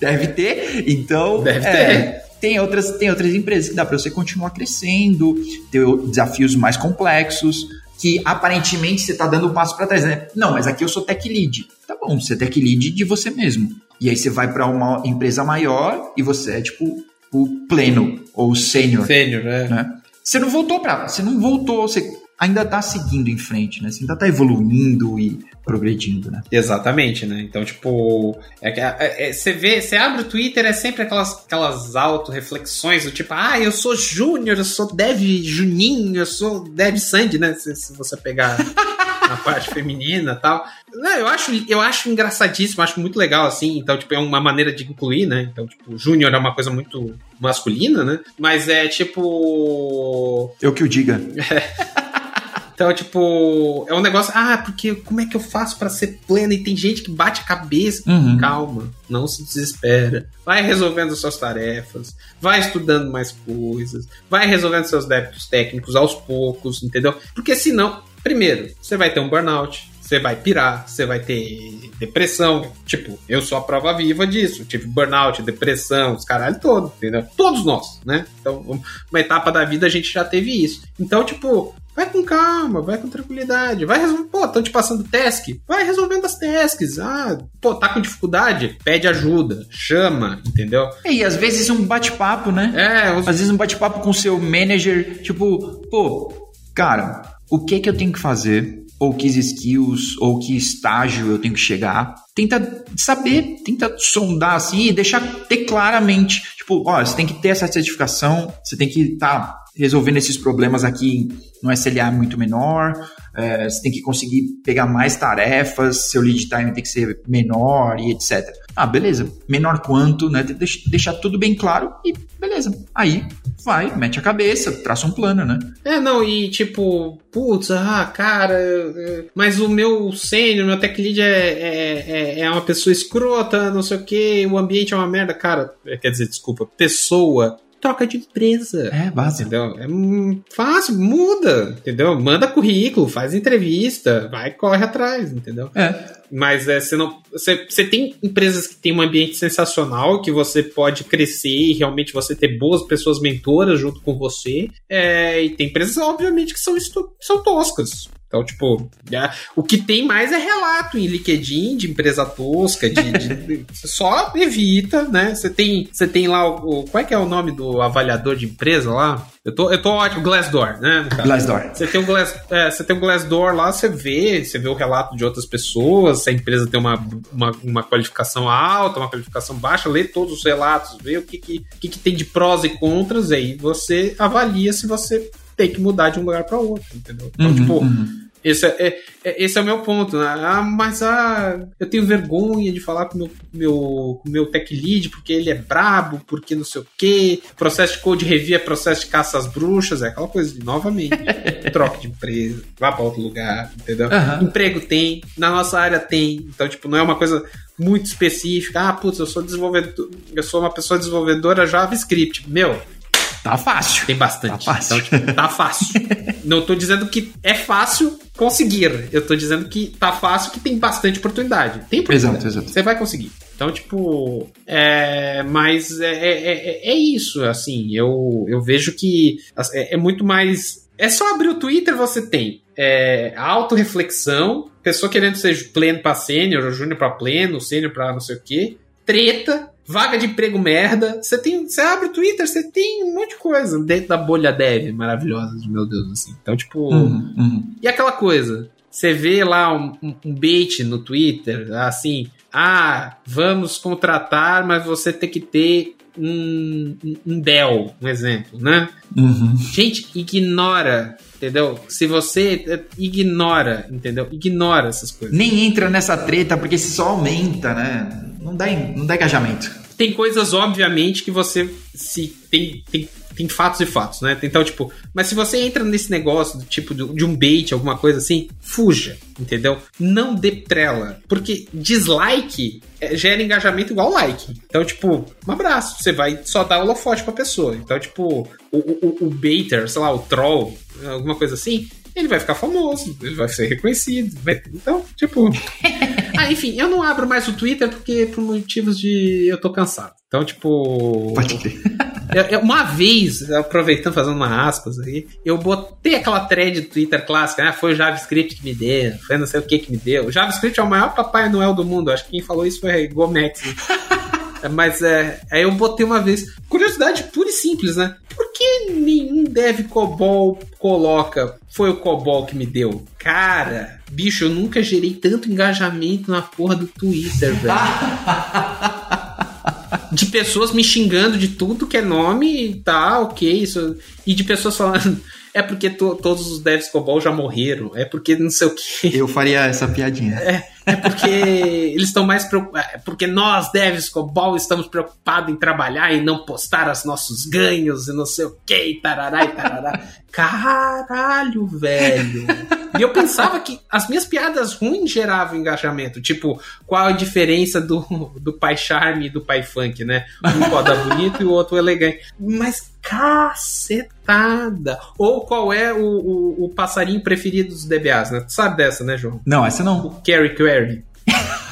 deve ter. Então, deve é, ter. Tem outras, tem outras empresas que dá para você continuar crescendo, ter desafios mais complexos, que aparentemente você está dando um passo para trás, né? Não, mas aqui eu sou tech lead. Tá bom, você é tech lead de você mesmo. E aí você vai para uma empresa maior e você é tipo o pleno ou o sênior. Sênior, é. Né? Você não voltou para, você não voltou, você ainda está seguindo em frente, né? Você ainda está evoluindo e progredindo, né? Exatamente, né? Então, tipo, é, é, é, você vê, você abre o Twitter, é sempre aquelas, aquelas auto-reflexões do tipo, ah, eu sou Júnior, eu sou Dev Juninho, eu sou Dev Sandy, né? Se, se você pegar (laughs) na parte feminina e tal. Não, eu acho, eu acho engraçadíssimo, acho muito legal, assim. Então, tipo, é uma maneira de incluir, né? Então, tipo, Júnior é uma coisa muito masculina, né? Mas é tipo. Eu que o diga. (laughs) Então, tipo, é um negócio. Ah, porque como é que eu faço para ser plena? E tem gente que bate a cabeça. Uhum. Calma, não se desespera. Vai resolvendo suas tarefas, vai estudando mais coisas, vai resolvendo seus débitos técnicos aos poucos, entendeu? Porque senão, primeiro, você vai ter um burnout, você vai pirar, você vai ter depressão. Tipo, eu sou a prova viva disso. Tive burnout, depressão, os caralho todo, entendeu? Todos nós, né? Então, uma etapa da vida a gente já teve isso. Então, tipo, Vai com calma, vai com tranquilidade. Vai resolver. Pô, estão te passando task? Vai resolvendo as tasks. Ah, pô, tá com dificuldade? Pede ajuda, chama, entendeu? E às vezes um bate-papo, né? É, às vezes um bate-papo com o seu manager, tipo, pô, cara, o que que eu tenho que fazer? Ou que skills, ou que estágio eu tenho que chegar. Tenta saber, tenta sondar assim e deixar ter claramente. Tipo, ó, você tem que ter essa certificação, você tem que estar tá resolvendo esses problemas aqui no SLA muito menor, é, você tem que conseguir pegar mais tarefas, seu lead time tem que ser menor e etc. Ah, beleza. Menor quanto, né? Deixar tudo bem claro e beleza. Aí vai, mete a cabeça, traça um plano, né? É, não, e tipo, putz, ah, cara, mas o meu sênior, meu tech lead é, é, é, é uma pessoa escrota, não sei o que, o ambiente é uma merda. Cara, quer dizer, desculpa, pessoa troca de empresa. É, básico. Entendeu? É fácil, muda, entendeu? Manda currículo, faz entrevista, vai, corre atrás, entendeu? É. Mas é, você não. Você, você tem empresas que têm um ambiente sensacional, que você pode crescer e realmente você ter boas pessoas mentoras junto com você. É, e tem empresas, obviamente, que são, são toscas. Então, tipo, é, o que tem mais é relato em LinkedIn de empresa tosca, de, de- (laughs) só evita, né? Você tem, você tem lá o, o- Qual é que é o nome do avaliador de empresa lá? Eu tô, eu tô ótimo, Glassdoor, né? Glassdoor. Você tem, um Glass, é, você tem um Glassdoor lá, você vê, você vê o relato de outras pessoas, se a empresa tem uma, uma, uma qualificação alta, uma qualificação baixa, lê todos os relatos, vê o que, que, que, que tem de prós e contras, aí você avalia se você tem que mudar de um lugar para outro, entendeu? Então, Uhum, tipo, uhum. esse é, é- é- esse é o meu ponto. Né? Ah, mas ah, eu tenho vergonha de falar com o meu, meu, o meu tech lead porque ele é brabo, porque não sei o quê. Processo de code review é processo de caça às bruxas, é aquela coisa de novamente. (laughs) troca de empresa, vá para outro lugar, entendeu? Aham. Emprego tem, na nossa área tem. Então, tipo, não é uma coisa muito específica. Ah, putz, eu sou desenvolvedor, eu sou uma pessoa desenvolvedora JavaScript. Meu, Tá fácil. tem bastante. Tá fácil. Então, tipo, tá fácil. (laughs) Não tô dizendo que é fácil conseguir. Eu tô dizendo que tá fácil que tem bastante oportunidade. Tem oportunidade. Exato, exato. Você vai conseguir. Então, tipo, é, mas é, é, é- é isso, assim, eu, eu vejo que é, é muito mais. É só abrir o Twitter, você tem é, autorreflexão, pessoa querendo ser pleno pra sênior, ou júnior pra pleno, sênior pra não sei o quê, treta, vaga de emprego merda. Você tem, você abre o Twitter, você tem um monte de coisa dentro da bolha dev maravilhosa, meu Deus, assim. Então, tipo, Uhum, uhum. e aquela coisa, você vê lá um, um- um bait no Twitter, assim, ah, vamos contratar, mas você tem que ter um, um- um Dell, um exemplo, né? Uhum. Gente, ignora, entendeu? Se você eh, ignora, entendeu? Ignora essas coisas. Nem entra nessa treta porque isso só aumenta, né? Não dá, não dá engajamento. Tem coisas, obviamente, que você se tem, tem, tem fatos e fatos, né? Então, tipo, mas se você entra nesse negócio do tipo de um bait, alguma coisa assim, fuja, entendeu? Não dê trela. Porque dislike eh, gera engajamento igual like. Então, tipo, um abraço. Você vai só dar holofote pra pessoa. Então, tipo, o, o, o baiter, sei lá, o troll, alguma coisa assim, ele vai ficar famoso, ele vai ser reconhecido. vai- Então, tipo. (laughs) ah, enfim, eu não abro mais o Twitter porque por motivos de eu tô cansado. Então, tipo. Pode crer. Eu- uma vez, aproveitando, fazendo uma aspas aí, eu botei aquela thread do Twitter clássica, né? Foi o JavaScript que me deu, foi não sei o que que me deu. O JavaScript é o maior Papai Noel do mundo. Acho que quem falou isso foi Gomex. né? (laughs) Mas é, aí eu botei uma vez. Curiosidade pura e simples, né? Por que nenhum dev COBOL coloca foi o COBOL que me deu? Cara, bicho, eu nunca gerei tanto engajamento na porra do Twitter, velho (laughs) de pessoas me xingando de tudo que é nome e tá, ok, isso. E de pessoas falando, (laughs) é porque to- todos os devs COBOL já morreram, é porque não sei o que. Eu faria essa piadinha. É porque eles estão mais preocupados. É porque nós, devs COBOL, estamos preocupados em trabalhar e não postar os nossos ganhos e não sei o que, e tarará e tarará. (laughs) Caralho, velho. E eu pensava que as minhas piadas ruins geravam engajamento. Tipo, qual a diferença do, do pai charme e do pai funk, né? Um roda bonito e o outro elegante. Mas cacetada. Ou qual é o, o, o passarinho preferido dos DBAs, né? Tu sabe dessa, né, João? Não, essa não. O Carrie Query. (laughs)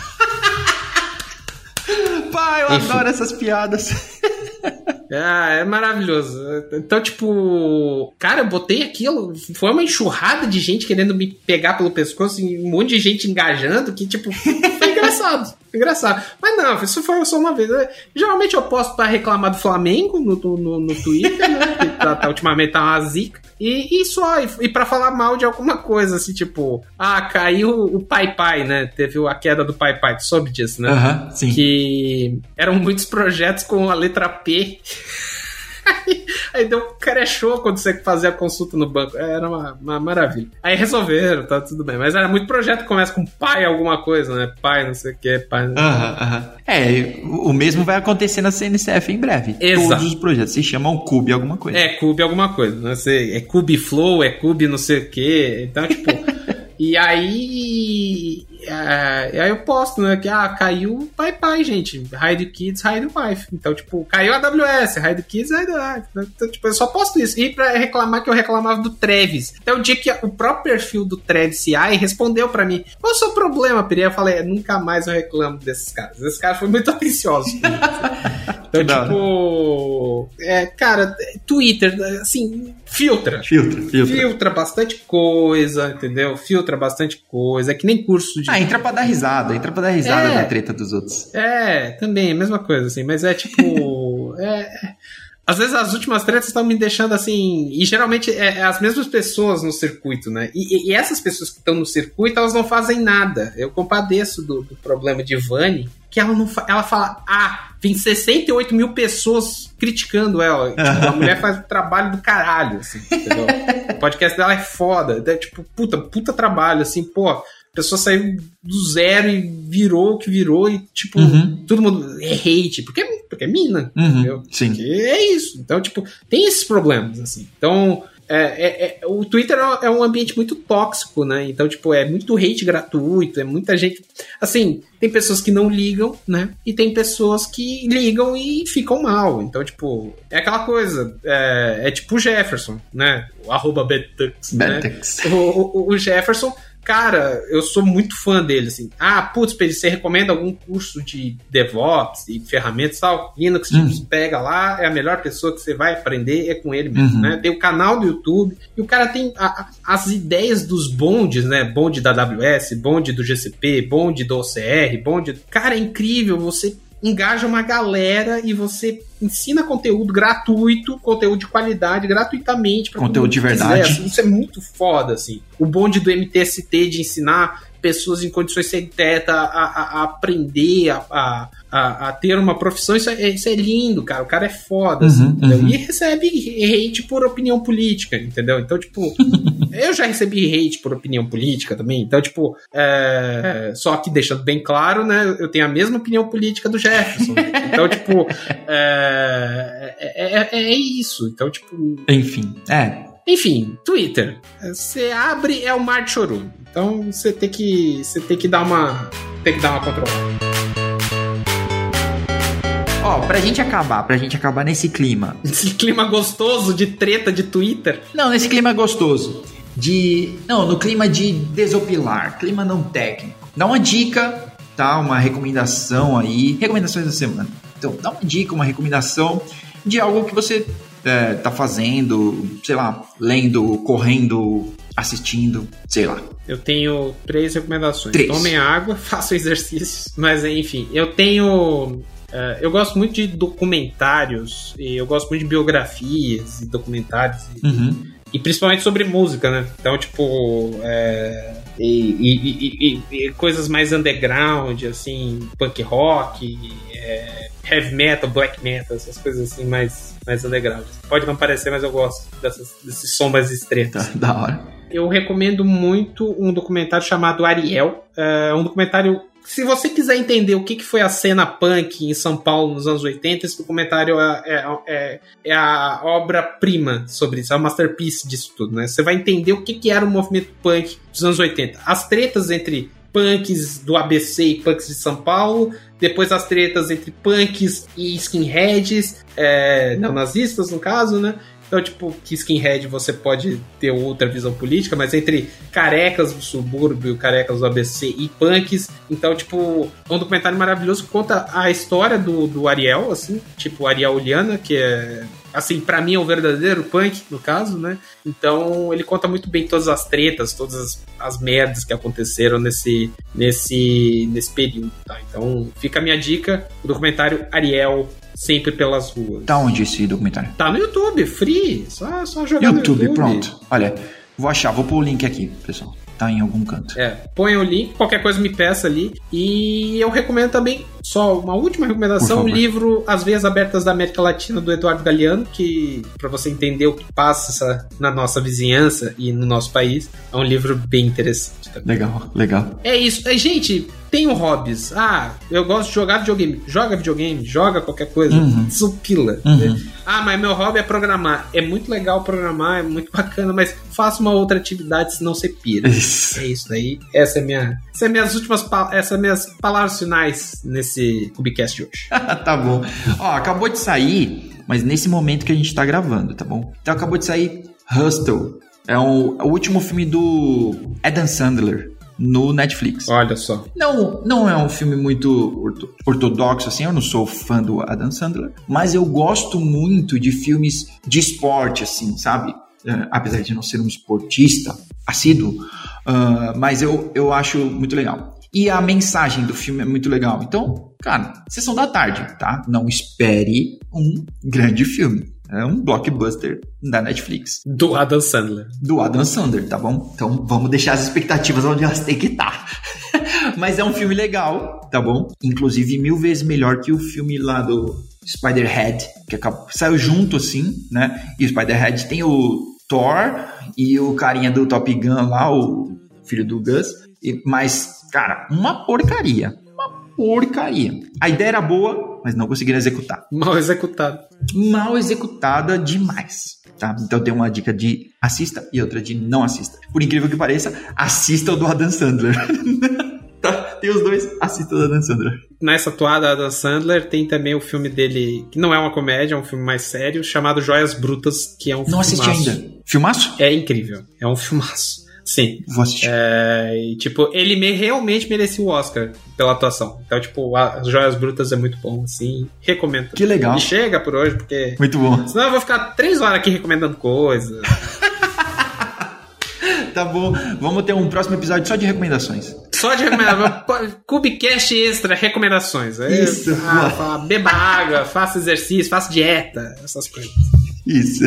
Pai, eu Enfim. adoro essas piadas. (laughs) Ah, é maravilhoso. Então, tipo, cara, eu botei aquilo. Foi uma enxurrada de gente querendo me pegar pelo pescoço e um monte de gente engajando que, tipo, foi engraçado. (laughs) engraçado. Mas não, isso foi só uma vez. Geralmente eu posto pra reclamar do Flamengo no, no, no Twitter, né? Que tá, tá- ultimamente tá uma zica. E, e só, e, e pra falar mal de alguma coisa, assim, tipo, ah, caiu o Pai Pai, né? Teve a queda do Pai Pai, tu soube disso, né? Aham, sim. que eram muitos projetos com a letra P. (laughs) Aí deu um crashou quando você fazia a consulta no banco. Era uma, uma maravilha. Aí resolveram, tá tudo bem. Mas era muito projeto que começa com pai alguma coisa, né? Pai não sei o que, pai. Aham, aham. É, o mesmo vai acontecer na CNCF em breve. Exato. Todos os projetos se chamam Cube alguma coisa. É, Cube alguma coisa. Não sei, é Cube Flow, é Cube não sei o que. Então, tipo. (laughs) e aí. É, aí eu posto, né? Que ah, caiu pai pai, gente. Hide Kids, Hide Wife. Então, tipo, caiu a AWS, Hide Kids, Hide Wife. Então, tipo, eu só posto isso. E pra reclamar que eu reclamava do Travis. Até o dia que o próprio perfil do Travis CI respondeu pra mim: Qual é o seu problema, Peri? Eu falei: Nunca mais eu reclamo desses caras. Esse cara foi muito (laughs) atencioso. então, tipo. É, cara, Twitter, assim, filtra. Filtra, filtra. Filtra bastante coisa, entendeu? Filtra bastante coisa. É que nem curso de. Ah, entra pra dar risada, entra pra dar risada é, da treta dos outros. É, também, mesma coisa, assim, mas é tipo. (laughs) é. Às vezes as últimas tretas estão me deixando assim. E geralmente é, é, as mesmas pessoas no circuito, né? E, e essas pessoas que estão no circuito, elas não fazem nada. Eu compadeço do, do problema de Vani, que ela não ela fala, ah, tem 68 mil pessoas criticando ela. (laughs) Tipo, a mulher faz o trabalho do caralho, assim, entendeu? o podcast dela é foda. É, tipo, puta, puta trabalho, assim, pô pessoa saiu do zero e virou o que virou e, tipo, uhum. todo mundo é hate, porque, porque é mina, uhum. entendeu? Sim. Porque é isso. Então, tipo, tem esses problemas, assim. Então, é, é, é, o Twitter é um ambiente muito tóxico, né? Então, tipo, é muito hate gratuito, é muita gente. Assim, tem pessoas que não ligam, né? E tem pessoas que ligam e ficam mal. Então, tipo, é aquela coisa. É, é tipo o Jefferson, né? O arroba Betux. Né? O, o, o Jefferson cara, eu sou muito fã dele, assim. Ah, putz, Pedro, você recomenda algum curso de DevOps e ferramentas e tal? Linux, uhum. tipo, pega lá, é a melhor pessoa que você vai aprender, é com ele mesmo, uhum. né? Tem o canal do YouTube, e o cara tem a, a, as ideias dos bondes, né? Bonde da AWS, bonde do GCP, bonde do OCR, bonde... Cara, é incrível, você engaja uma galera e você ensina conteúdo gratuito, conteúdo de qualidade, gratuitamente. Conteúdo de verdade. Quiser, assim, isso é muito foda, assim. O bonde do MTST de ensinar pessoas em condições sem teta a, a, a aprender, a, a, a, ter uma profissão, isso é, isso é lindo, cara. O cara é foda, assim, uhum, uhum. E recebe hate por opinião política, entendeu? Então, tipo, (laughs) eu já recebi hate por opinião política também. Então, tipo, é, só que deixando bem claro, né? Eu tenho a mesma opinião política do Jefferson. então, tipo, é, é, é, é isso. Então, tipo. Enfim, é. Enfim, Twitter. Você abre, é o mar de chorume. Então você tem que. Você tem que dar uma. Tem que dar uma controlada. Ó, pra gente acabar, pra gente acabar nesse clima. (laughs) Esse clima gostoso de treta de Twitter? Não, nesse clima gostoso. De. Não, no clima de desopilar, clima não técnico. Dá uma dica, tá? Uma recomendação aí. Recomendações da semana. Então, dá uma dica, uma recomendação de algo que você é, tá fazendo, sei lá, lendo, correndo, assistindo, sei lá. Eu tenho três recomendações. Três. Tomem água, (laughs) façam exercícios. Mas enfim, eu tenho. Uh, eu gosto muito de documentários, e eu gosto muito de biografias e documentários. Uhum. E, e, principalmente sobre música, né? Então, tipo. É, e, e, coisas mais underground, assim, punk rock, é, heavy metal, black metal, essas coisas assim mais, mais underground. Pode não parecer, mas eu gosto dessas, desses som mais (laughs) da hora. Eu recomendo muito um documentário chamado Ariel. É um documentário se você quiser entender o que, foi a cena punk em São Paulo nos anos 80, esse documentário é, é, é, é a obra-prima sobre isso, é a masterpiece disso tudo, né? Você vai entender o que, que era o movimento punk dos anos 80. As tretas entre punks do ABC e punks de São Paulo, depois as tretas entre punks e skinheads, é, nazistas no caso, né? Então, tipo, que skinhead você pode ter outra visão política, mas entre carecas do subúrbio, carecas do ABC e punks. Então, tipo, é um documentário maravilhoso que conta a história do, do Ariel, assim, tipo, Ariel Uliana, que é assim, para mim é o verdadeiro punk, no caso, né? Então ele conta muito bem todas as tretas, todas as, as merdas que aconteceram nesse, nesse, nesse período, tá? Então fica a minha dica, o documentário Ariel sempre pelas ruas. Tá onde esse documentário? Tá no YouTube, free, só, só jogar YouTube, no YouTube. pronto. Olha, vou achar, vou pôr o link aqui, pessoal tá em algum canto. É, põe o link, qualquer coisa me peça ali. E eu recomendo também, só uma última recomendação, o livro As Veias Abertas da América Latina, do Eduardo Galeano, que, para você entender o que passa na nossa vizinhança e no nosso país, é um livro bem interessante também. Legal, legal. É isso. É, gente, tenho hobbies. Ah, eu gosto de jogar videogame. Joga videogame, joga qualquer coisa. Uhum. Supila. Uhum. Né? Ah, mas meu hobby é programar. É muito legal programar, é muito (laughs) bacana, mas faça uma outra atividade, senão você pira. Isso. É isso daí. Essa é minha, Essas são minhas últimas essas minhas palavras finais nesse Cubicast hoje. (laughs) tá bom. Ó, acabou de sair, mas nesse momento que a gente tá gravando, tá bom? Então acabou de sair Hustle. É o, o último filme do Adam Sandler no Netflix. Olha só. Não, não é um filme muito ortodoxo assim, eu não sou fã do Adam Sandler, mas eu gosto muito de filmes de esporte assim, sabe? Uh, apesar de não ser um esportista assíduo, uh, mas eu, eu acho muito legal. E a mensagem do filme é muito legal. Então, cara, sessão da tarde, tá? Não espere um grande filme. É um blockbuster da Netflix. Do Adam Sandler. Do Adam Sandler, tá bom? Então vamos deixar as expectativas onde elas têm que estar. Tá. (laughs) Mas é um filme legal, tá bom? Inclusive mil vezes melhor que o filme lá do Spider-Head, que acabou, saiu junto assim, né? E o Spider-Head tem o Thor e o carinha do Top Gun lá, o filho do Gus. E, mas, cara, uma porcaria. Uma porcaria. A ideia era boa, mas não conseguiram executar. Mal executada. Mal executada demais. Tá? Então tem uma dica de assista e outra de não assista. Por incrível que pareça, assista o do Adam Sandler. (laughs) Tem os dois, assista o do Adam Sandler. Nessa atuada Adam Sandler tem também o filme dele, que não é uma comédia, é um filme mais sério, chamado Joias Brutas, que é um Não assisti ainda. Filmaço? É incrível. É um filmaço. Sim. Vou assistir. É, e, tipo, ele me, realmente merecia o Oscar pela atuação. Então, tipo, as Joias Brutas é muito bom, assim. Recomendo. Que legal. E chega por hoje, porque. Muito bom. Senão eu vou ficar três horas aqui recomendando coisas. (laughs) tá bom. Vamos ter um próximo episódio só de recomendações. Só de recomendações. Cubicast extra, recomendações. É, Isso. Ah, beba água, faça exercício, faça dieta, essas coisas. Isso.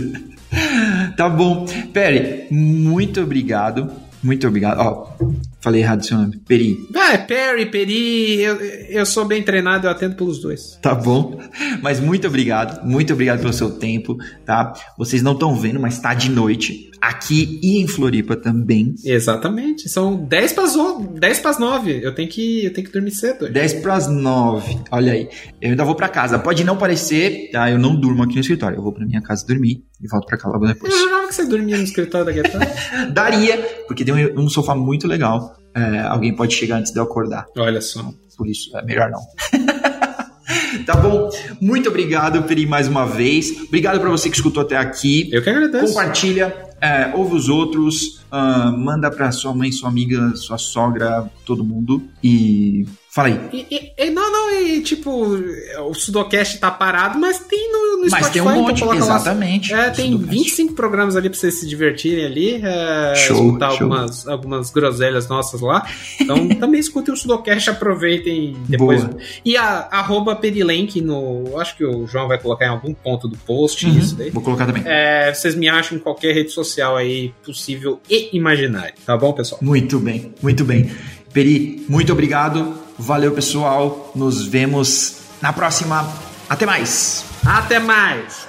Tá bom. Pere, muito obrigado. Muito obrigado. Ó, falei errado seu nome. Peri. Ah, é Perry, Peri. Eu, eu sou bem treinado, eu atendo pelos dois. Tá bom. Mas muito obrigado. Muito obrigado pelo seu tempo, tá? Vocês não estão vendo, mas tá de noite. Aqui e em Floripa também. Exatamente. São 10 para 10 para 9. Eu tenho que eu tenho que dormir cedo. Hoje. 10 para as 9. Olha aí. Eu ainda vou para casa. Pode não parecer, tá? Eu não durmo aqui no escritório. Eu vou para minha casa dormir e volto para cá logo depois. Eu jurava que você dormia no escritório da Guitarra. (laughs) Daria, porque tem um, um sofá muito legal. É, alguém pode chegar antes de eu acordar. Olha só. Por isso, é melhor não. (laughs) Tá bom? Muito obrigado, Peri, mais uma vez. Obrigado para você que escutou até aqui. Eu que agradeço. Compartilha, é, ouve os outros, uh, manda para sua mãe, sua amiga, sua sogra, todo mundo. E Fala aí. E, e, não, não, e tipo, o Sudocast tá parado, mas tem no, no mas Spotify. tem um monte, então exatamente. Lá, é, tem Sudocast. 25 programas ali pra vocês se divertirem ali. É, show, escutar show. Algumas, algumas groselhas nossas lá. Então (laughs) também escutem o Sudocast, aproveitem depois. Boa. E a arroba Perilenk no. Acho que o João vai colocar em algum ponto do post Uhum, isso daí. Vou colocar também. É, vocês me acham em qualquer rede social aí possível e imaginário, tá bom, pessoal? Muito bem, muito bem. Peri, muito obrigado. Valeu, pessoal. Nos vemos na próxima. Até mais. Até mais.